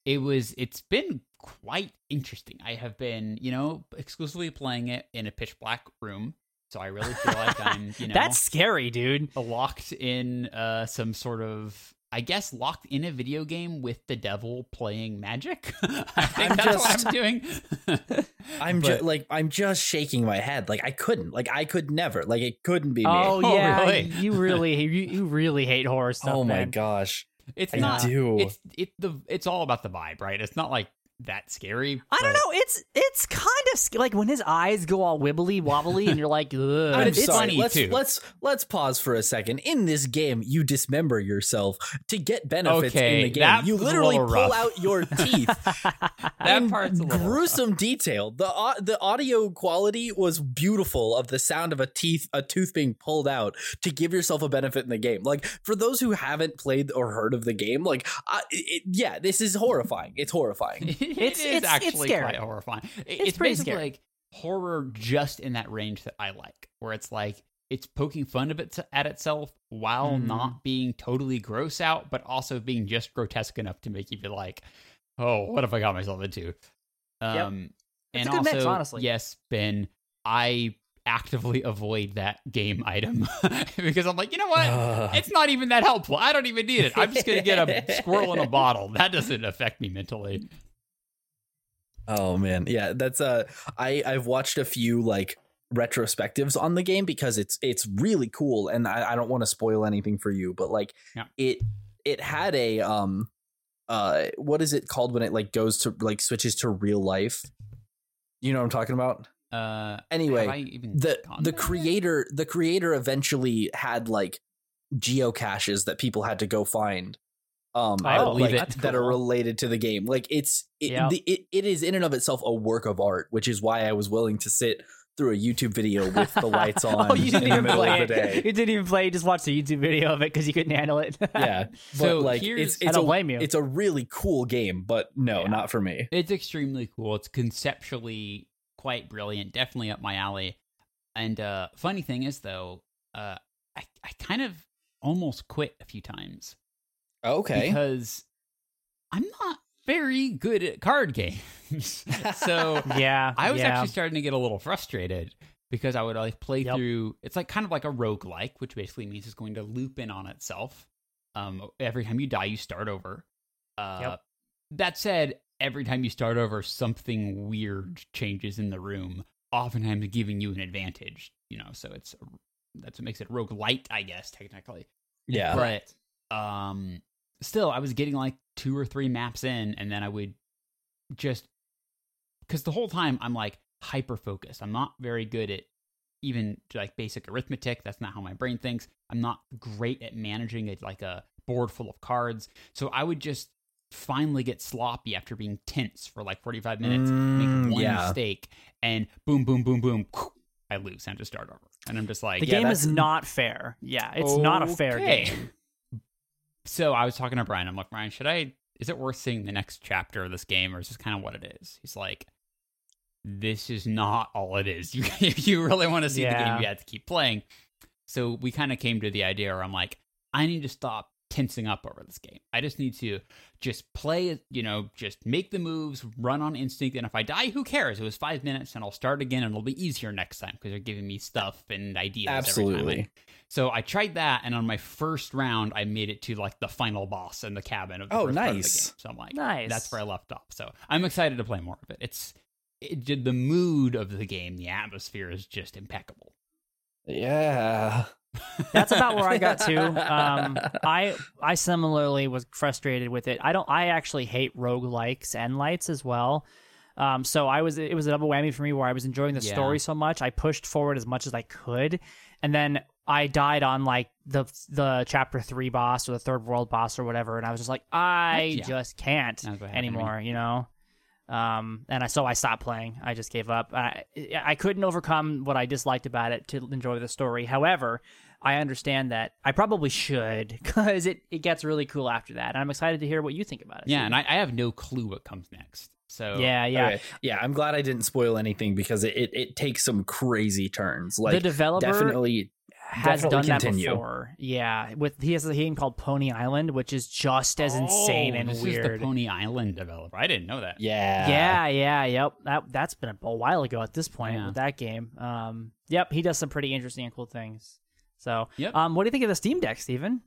it was it's been quite interesting i have been you know exclusively playing it in a pitch black room so i really feel like i'm (laughs) you know That's scary, dude. locked in uh some sort of i guess locked in a video game with the devil playing magic (laughs) i think I'm that's just- what i'm doing (laughs) I'm just like I'm just shaking my head. Like I couldn't. Like I could never. Like it couldn't be me. Oh, Oh, yeah, really? you really, you, you really hate horror stuff. oh my man. gosh. it's I not do. it's it the it's all about the vibe right it's not like that scary I don't know. It's it's kind of sc- like when his eyes go all wibbly wobbly, and you're like, (laughs) Ugh. I'm it's sorry. funny, let's too. let's let's pause for a second. In this game, you dismember yourself to get benefits in the game. You literally pull rough. out your (laughs) teeth. that in part's a little rough. gruesome detail. The au- the audio quality was beautiful of the sound of a teeth a tooth being pulled out to give yourself a benefit in the game. Like for those who haven't played or heard of the game, like I it, it- yeah, this is horrifying. It's horrifying. (laughs) (laughs) It It's- is it's- actually quite horrifying. It- It's It's, pretty basically scary. like horror just in that range that I like, where it's like it's poking fun of it at itself while Mhm. not being totally gross out, but also being just grotesque enough to make you be like, "Oh, what have I got myself into?" Um, It's and a good also, mix, honestly. yes, Ben, I actively avoid that game item (laughs) because I'm like, you know what? Ugh. it's not even that helpful. I don't even need it. I'm just gonna get a squirrel in a (laughs) bottle. That doesn't affect me mentally. Oh man, yeah, that's uh I I've watched a few like retrospectives on the game because it's it's really cool and I, I don't want to spoil anything for you, but like Yeah. it it had a um uh what is it called when it like goes to like switches to real life? You know what I'm talking about? Uh, Anyway, have I even the the creator the creator eventually had like geocaches that people had to go find um I believe like, it. (laughs) that are (laughs) related to the game like it's it, Yep. the, it, it is in and of itself a work of art which is why i was willing to sit through a youtube video with the lights (laughs) on oh, you didn't in the even middle play of the it. day You didn't even play. You just watched a YouTube video of it because you couldn't handle it. yeah but So like here's- it's I don't a, blame you. it's a really cool game but no Yeah. not for me It's extremely cool. It's conceptually quite brilliant. Definitely up my alley. And uh, funny thing is, though, uh, I I kind of almost quit a few times okay because I'm not very good at card games. (laughs) so (laughs) yeah, I was yeah. actually starting to get a little frustrated because I would like play Yep. through it's like kind of like a roguelike, which basically means it's going to loop in on itself. Um every time you die you start over. Uh Yep. that said, every time you start over something weird changes in the room, oftentimes giving you an advantage, you know, so it's that's what makes it roguelite, I guess, technically. yeah But um still I was getting like two or three maps in and then I would just cuz the whole time I'm like hyper focused. I'm not very good at even like basic arithmetic. That's not how my brain thinks. I'm not great at managing it like a board full of cards. So I would just finally get sloppy after being tense for like 45 minutes, Mm, make one yeah. mistake, and boom, boom, boom, boom, I lose and I have to start over. And I'm just like, The Yeah, game is not fair. Yeah, it's not a fair game. So I was talking to Brian. I'm like, Brian, should I? Is it worth seeing the next chapter of this game, or is this kind of what it is? He's like, this is not all it is. (laughs) You, if you really want to see the game, you have to keep playing. So we kind of came to the idea where I'm like, I need to stop tensing up over this game. I just need to just play you know, just make the moves, run on instinct, and if I die, who cares? It was five minutes, and I'll start again, and it'll be easier next time because they're giving me stuff and ideas. Every time Absolutely. I, so I tried that, and on my first round, I made it to like the final boss in the cabin of the Oh, first part of the nice. game. So I'm like, Nice. That's where I left off. So I'm excited to play more of it. It's it, did the mood of the game, the atmosphere is just impeccable. Yeah. That's about where I got to. (laughs) Um, I I similarly was frustrated with it. I don't. I actually hate roguelikes and lights as well. Um, so I was. It was a double whammy for me where I was enjoying the Yeah. story so much. I pushed forward as much as I could, and then I died on like the the chapter three boss or the third world boss or whatever, and I was just like, I Yeah. just can't That's what happened to me. anymore. You know. Um, and I so I stopped playing. I just gave up. I I couldn't overcome what I disliked about it to enjoy the story. However, I understand that I probably should (laughs) because it, it gets really cool after that. And I'm excited to hear what you think about it. Yeah, and I, I have no clue what comes next. So yeah, yeah. Okay. Yeah, I'm glad I didn't spoil anything because it, it, it takes some crazy turns. Like the developer definitely has definitely done that continue. before. Yeah, with he has a game called Pony Island, which is just as insane Oh, and this weird. is the Pony Island developer. I didn't know that. Yeah. yeah, yeah, yep. That that's been a, a while ago at this point Yeah. with that game. Um, yep, he does some pretty interesting and cool things. So, Yep. um, what do you think of the Steam Deck, Steven?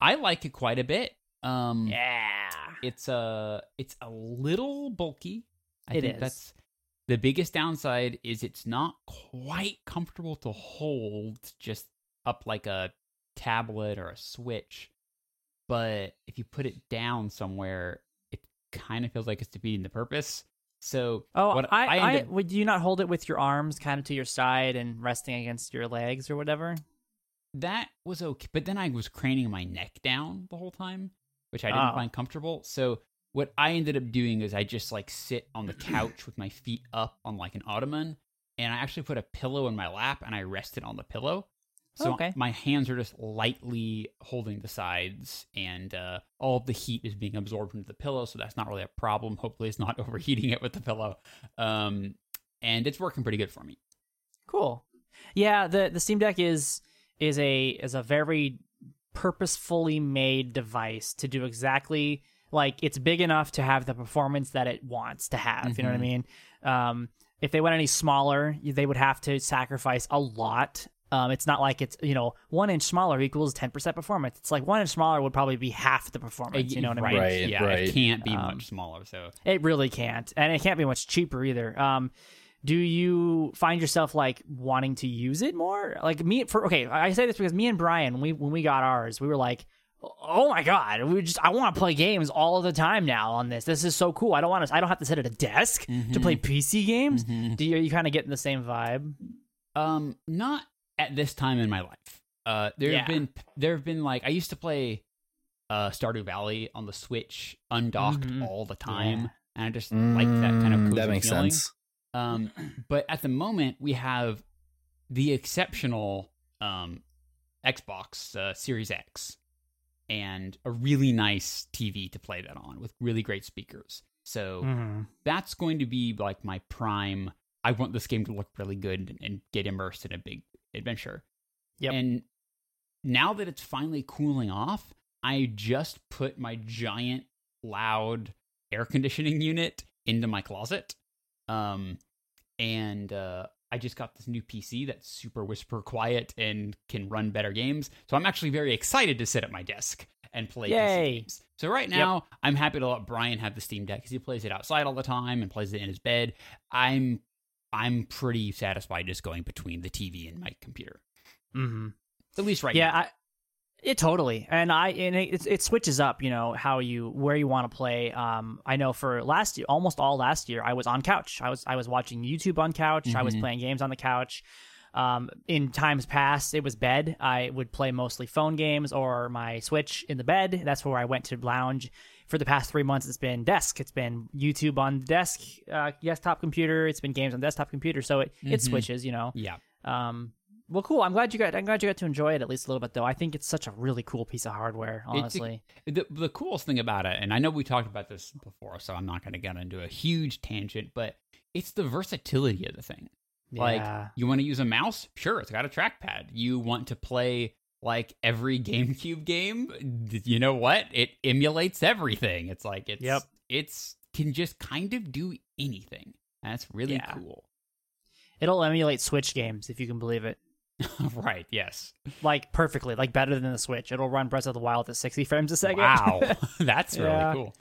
I like it quite a bit. Um, Yeah, it's a it's a little bulky. I It think is. that's the biggest downside is it's not quite comfortable to hold just up like a tablet or a switch. But if you put it down somewhere, it kind of feels like it's defeating the purpose. So Oh, what I, I, ended- would you not hold it with your arms kind of to your side and resting against your legs or whatever? That was okay. But then I was craning my neck down the whole time, which I didn't Oh. find comfortable. So what I ended up doing is I just like sit on the couch with my feet up on like an ottoman, and I actually put a pillow in my lap and I rested on the pillow. So Okay. my hands are just lightly holding the sides, and uh, all the heat is being absorbed into the pillow, so that's not really a problem. Hopefully, it's not (laughs) overheating it with the pillow, um, and it's working pretty good for me. Cool. Yeah, the the Steam Deck is is a is a very purposefully made device to do exactly like it's big enough to have the performance that it wants to have. You know what I Mhm. mean? Um, if they went any smaller, they would have to sacrifice a lot. Um, it's not like it's you know one inch smaller equals ten percent performance. It's like one inch smaller would probably be half the performance. You know what I mean? Right, Yeah, right. it can't be Um, much smaller. So It really can't, and it can't be much cheaper either. Um, do you find yourself like wanting to use it more? Like me, for okay, I say this because me and Brian, when we when we got ours, we were like, "Oh my god, we just I want to play games all the time now on this. This is so cool. I don't want to. I don't have to sit at a desk to play PC games. Mhm. Do you, are you kind of getting the same vibe? Um, not at this time in my life. Uh, there Yeah. have been there have been like I used to play uh Stardew Valley on the Switch undocked Mhm. all the time, Yeah. and I just like that kind of Mm, cozy that makes feeling. sense. Um, (clears throat) but at the moment we have the exceptional um Xbox uh, Series X and a really nice TV to play that on with really great speakers. So Mm-hmm. that's going to be like my prime. I want this game to look really good and, get immersed in a big adventure. Yep. And now that it's finally cooling off, I just put my giant, loud air conditioning unit into my closet. Um, and uh, I just got this new PC that's super whisper quiet and can run better games. So I'm actually very excited to sit at my desk and play Yay. PC games. So right now, I'm happy to let Brian have the Steam Deck because he plays it outside all the time and plays it in his bed. I'm I'm pretty satisfied just going between the TV and my computer, Mm-hmm. at least right yeah, now. I, it totally, and I and it, it switches up. You know how you where you want to play. Um, I know for last year, almost all last year, I was on couch. I was I was watching YouTube on couch. I was Mhm. playing games on the couch. Um, in times past, it was bed. I would play mostly phone games or my Switch in the bed. That's where I went to lounge. For the past three months, it's been desk. It's been YouTube on desk, uh, desktop computer. It's been games on desktop computer. So it, it Mhm. switches, you know. Yeah. Um, well, cool. I'm glad you got. I'm glad you got to enjoy it at least a little bit, though. I think it's such a really cool piece of hardware. It's a- Honestly, The, the coolest thing about it, and I know we talked about this before, so I'm not going to get into a huge tangent, but it's the versatility of the thing. Like, you want to use a mouse? Sure, it's got a trackpad. You want to play like every (laughs) GameCube game? You know what? It emulates everything. It's like it's Yep. it's can just kind of do anything. That's really Yeah. cool. it'll emulate Switch games if you can believe it. (laughs) right? Yes. Like perfectly, like better than the Switch. It'll run Breath of the Wild at 60 frames a second. Wow, (laughs) (laughs) that's really Yeah. cool.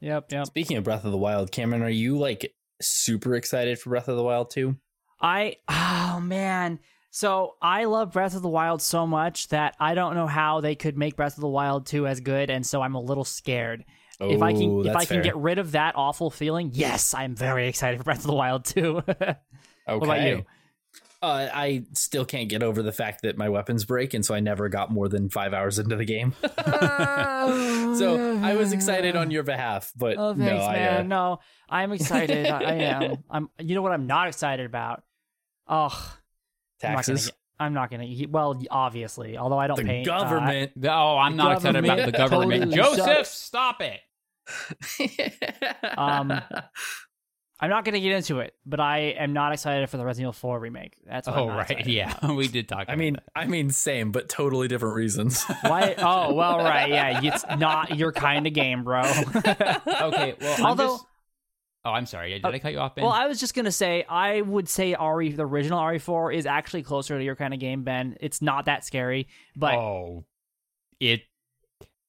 yep, yep. Speaking of Breath of the Wild, Cameron, are you like super excited for Breath of the Wild too? I oh man. So I love Breath of the Wild so much that I don't know how they could make Breath of the Wild 2 as good, and so I'm a little scared. if I can Oh, if I can fair. get rid of that awful feeling, yes, I'm very excited for Breath of the Wild 2. okay. about you? Uh, I still can't get over the fact that my weapons break, and so I never got more than five hours into the game. (laughs) so I was excited on your behalf, but Oh, thanks, no, I, uh... no, I'm excited. I, I am. (laughs) I'm. You know what? I'm not excited about. Oh, I'm not gonna taxes. I'm not gonna. get- Well, obviously, although I don't The pay uh, government. The- Oh, I'm The not excited about the government government. totally Joseph, sucks. stop it. (laughs) Um, I'm not gonna get into it, but I am not excited for the Resident Evil 4 remake. That's what I'm Oh, not right. Yeah, about. (laughs) we did talk. I about mean, that. I mean, same, but totally different reasons. (laughs) Why? Oh, well, right. Yeah, it's not your kind of game, bro. (laughs) okay. Well, I'm Although- just- oh, I'm sorry. Did Uh, I cut you off, Ben? Well, I was just gonna say, I would say RE, the original RE4, is actually closer to your kind of game, Ben. It's not that scary, but oh, it.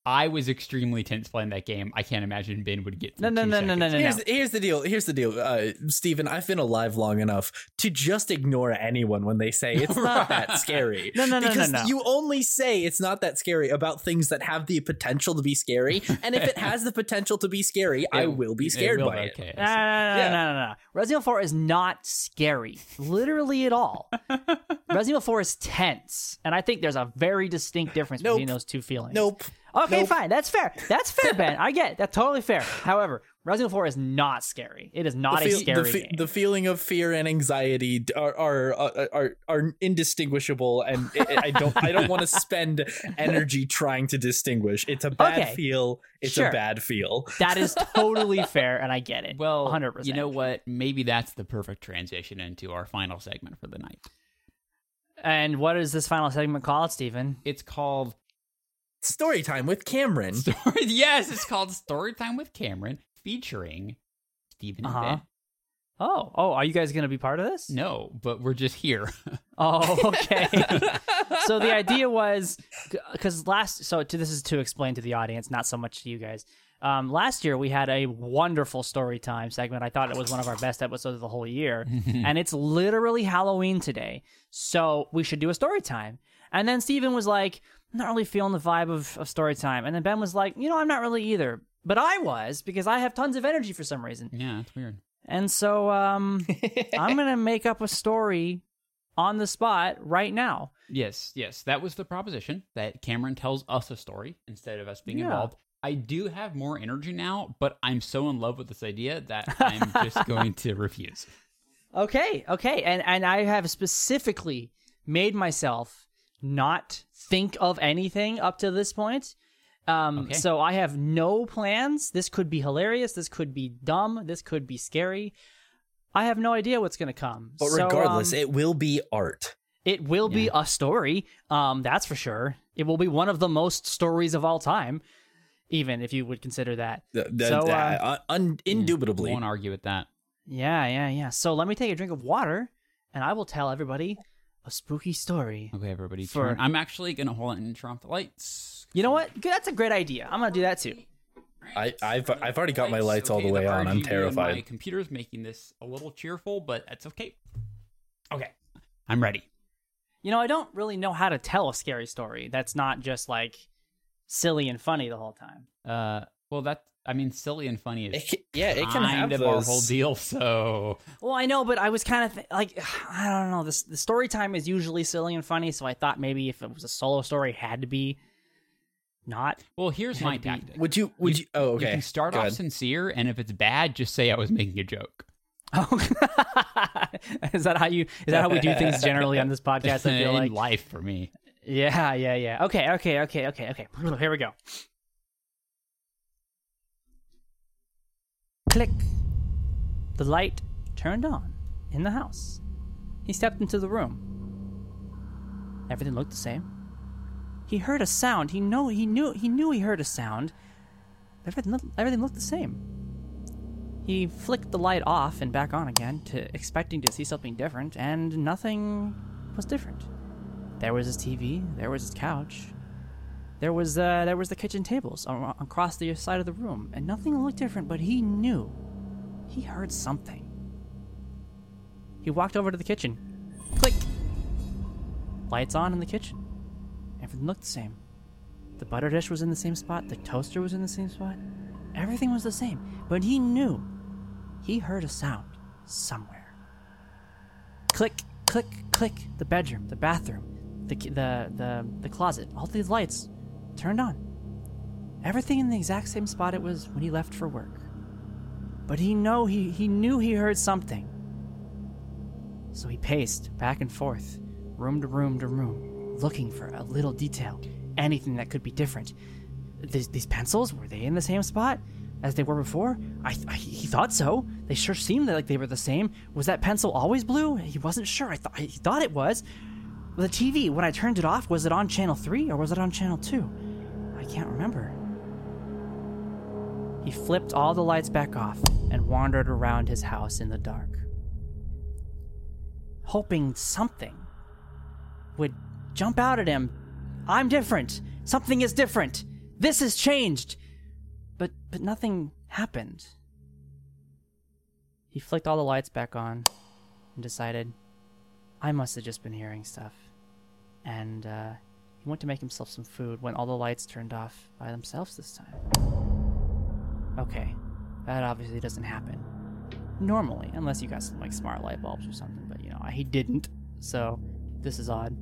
I was extremely tense playing that game. I can't imagine Ben would get. No, no, no, no, no, no, here's, the, here's the deal. Here's the deal, uh, Steven. I've been alive long enough to just ignore anyone when they say it's not (laughs) that scary. No, no, no, no, because no. you only say it's not that scary about things that have the potential to be scary, and if it has the potential to be scary, I will be it scared will by be it. No, no, no, Yeah. no, no, no. Resident Evil 4 is not scary, literally at all. (laughs) Resident Evil 4 is tense, and I think there's a very distinct difference Nope. between those two feelings. Nope. Okay, Nope. fine. That's fair. That's fair, Ben. (laughs) I get it. That's totally fair. However, Resident Evil 4 is not scary. It is not the, a scary the, fe- game. the feeling of fear and anxiety are are are, are, are indistinguishable, and I I don't I don't want to (laughs) spend energy trying to distinguish. It's a bad Okay. feel. It's Sure. a bad feel. that is totally (laughs) fair, and I get it. Well, 100%. you know what? Maybe that's the perfect transition into our final segment for the night. And what is this final segment called, Stephen? It's called Story time with Cameron. (laughs) Story. yes, it's called Storytime with Cameron, featuring Stephen Uh-huh. Ben. Oh, oh, are you guys going to be part of this? No, but we're just here. (laughs) Oh, okay. (laughs) so the idea was because last, so to, this is to explain to the audience, not so much to you guys. Um, last year we had a wonderful story time segment. I thought it was one of our best episodes of the whole year, and it's literally Halloween today, so we should do a story time. And then Steven was like, "I'm not really feeling the vibe of, of story time," and then Ben was like, "You know, I'm not really either." But I was because I have tons of energy for some reason. yeah, it's weird. And so um, (laughs) I'm going to make up a story on the spot right now. Yes, yes, that was the proposition that Cameron tells us a story instead of us being Yeah. involved. I do have more energy now, but I'm so in love with this idea that (laughs) I'm just going to refuse. Okay, okay. And and I have specifically made myself not think of anything up to this point. Um Okay. so I have no plans. This could be hilarious, this could be dumb, this could be scary. I have no idea what's going to come. But So, regardless, um, it will be art. It will be a story. Um, that's for sure. It will be one of the most stories of all time, even if you would consider that. Th- th- So, uh, uh, un- indubitably. Won't argue with that. Yeah, yeah, yeah. So let me take a drink of water, and I will tell everybody a spooky story. Okay, everybody, For- turn. I'm actually gonna hold it and turn off the lights. You know what? Good, That's a great idea. I'm gonna do that too. I, I've I've already got my lights all the Okay, way on. I'm terrified. My computer's making this a little cheerful, but that's okay. Okay, I'm ready. You know, I don't really know how to tell a scary story that's not just like silly and funny the whole time. Uh, well, that I mean, silly and funny It is ca- yeah, it can kind have of those. our whole deal. (laughs) So Well, I know, but I was kind of th- like, (sighs) I don't know. This the story time is usually silly and funny, so I thought maybe if it was a solo story, it had to be not. well, here's my Had to be- tactic. Would you? Would you? oh, okay. You can start Go off ahead. sincere, and if it's bad, just say I was making a joke. Oh, (laughs) is that how you? Is that how we do things generally on this (laughs) podcast? I feel like. life for me. Yeah, yeah, yeah. Okay, okay, okay, okay, okay. Here we go. Click. The light turned on in the house. He stepped into the room. Everything looked the same. He heard a sound. He know he knew he knew he heard a sound. Everything looked- everything looked the same. He flicked the light off and back on again, to expecting to see something different, and nothing was different. There was his TV. There was his couch. There was uh, there was the kitchen tables across the side of the room, and nothing looked different. But he knew, he heard something. He walked over to the kitchen. Click. Lights on in the kitchen. Everything looked the same. The butter dish was in the same spot. The toaster was in the same spot. Everything was the same. But he knew. He heard a sound somewhere. Click, click, click. The bedroom, the bathroom, the the the the closet. All these lights turned on. Everything in the exact same spot it was when he left for work. But he know he he knew he heard something. So he paced back and forth, room to room to room, looking for a little detail, anything that could be different. These, these pencils were they in the same spot as they were before? I, I he thought so. They sure seemed like they were the same. Was that pencil always blue? He wasn't sure. I thought he thought it was. The TV, when I turned it off, was it on channel 3 or was it on channel 2? Can't remember. He flipped all the lights back off and wandered around his house in the dark, hoping something would jump out at him. I'm different. Something is different. This has changed. But but nothing happened. He flicked all the lights back on and decided I must have just been hearing stuff. And uh, he went to make himself some food when all the lights turned off by themselves this time. Okay, that obviously doesn't happen normally, unless you got some like smart light bulbs or something. But you know, he didn't, so this is odd.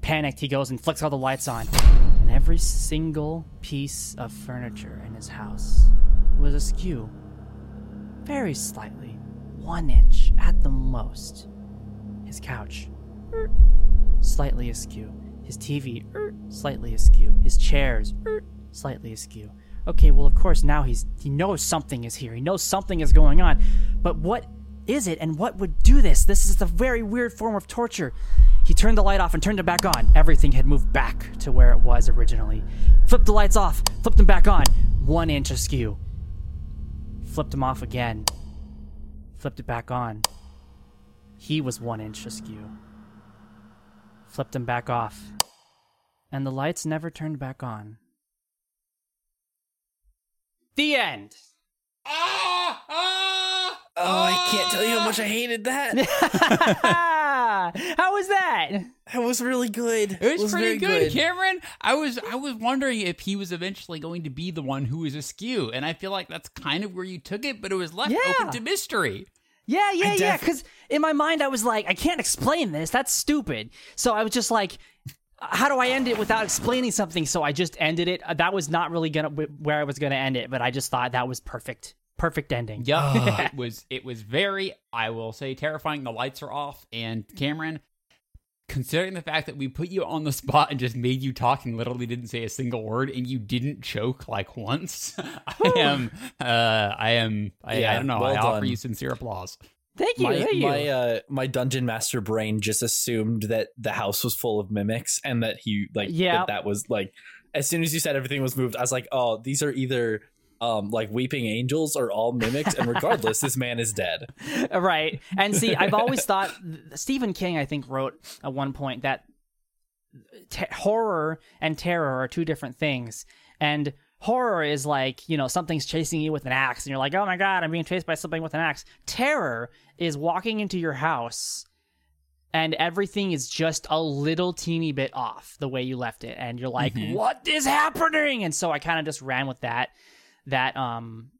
Panicked, he goes and flicks all the lights on, and every single piece of furniture in his house was askew, very slightly, one inch at the most. His couch, slightly askew. His TV, er, slightly askew. His chairs, er, slightly askew. Okay, well, of course, now he's he knows something is here. He knows something is going on, but what is it, and what would do this? This is a very weird form of torture. He turned the light off and turned it back on. Everything had moved back to where it was originally. Flipped the lights off, flipped them back on, one inch askew. Flipped them off again. Flipped it back on. He was one inch askew. Flipped them back off. And the lights never turned back on. The end. Ah, ah, oh, I can't tell you how much I hated that. (laughs) (laughs) How was that? That was really good. It was, very pretty good, Cameron. I was I was wondering if he was eventually going to be the one who was askew, and I feel like that's kind of where you took it, but it was left Yeah. open to mystery. Yeah, yeah, yeah. Because in my mind, I was like, I can't explain this. That's stupid. So I was just like, how do I end it without explaining something? So I just ended it. That was not really gonna where I was gonna end it, but I just thought that was perfect. Perfect ending. Yeah, (laughs) it was it was very I will say terrifying. The lights are off, and Cameron, considering the fact that we put you on the spot and just made you talk and literally didn't say a single word, and you didn't choke like once, (laughs) I am uh I am I, I don't know. well I offer done. you sincere applause. Thank you. my thank you. my uh my dungeon master brain just assumed that the house was full of mimics and that he like Yeah. that, that was like as soon as you said everything was moved i was like oh these are either um like weeping angels are all mimics and regardless this man is dead (laughs) right. And see, I've always thought Stephen King, I think, wrote at one point that te- horror and terror are two different things. And horror is like, you know, something's chasing you with an axe, and you're like, oh my God, I'm being chased by something with an axe. Terror is walking into your house. And everything is just a little teeny bit off the way you left it. And you're like, what is happening? And so I kind of just ran with that that um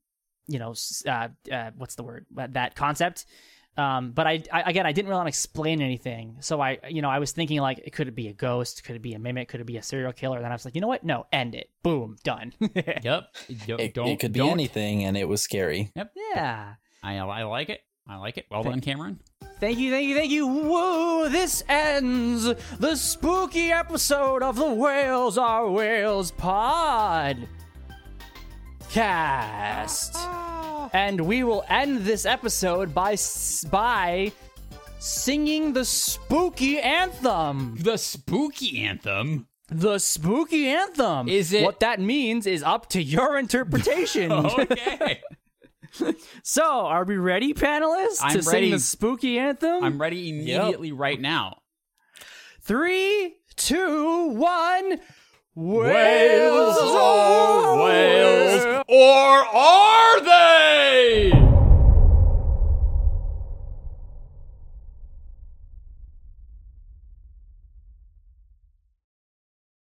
you know uh, uh what's the word that, that concept um but I, I again i didn't really want to explain anything so i you know i was thinking like it could it be a ghost could it be a mimic could it be a serial killer and then i was like you know what no end it boom done (laughs) Yep. Yo- It, don't, it could be don't- anything, and it was scary. yep yeah I, I like it. I like it. Well done, Cameron. Thank you, thank you, thank you. Woo! This ends the spooky episode of the Whales Are Whales pod cast. Ah. And we will end this episode by s- by singing the spooky anthem. The spooky anthem. The spooky anthem. Is it- What that means is up to your interpretation. (laughs) Okay. (laughs) so, are we ready, panelists, I'm to sing ready. the spooky anthem? I'm ready immediately right now. Three, two, one. Whales are Whales, Or are they?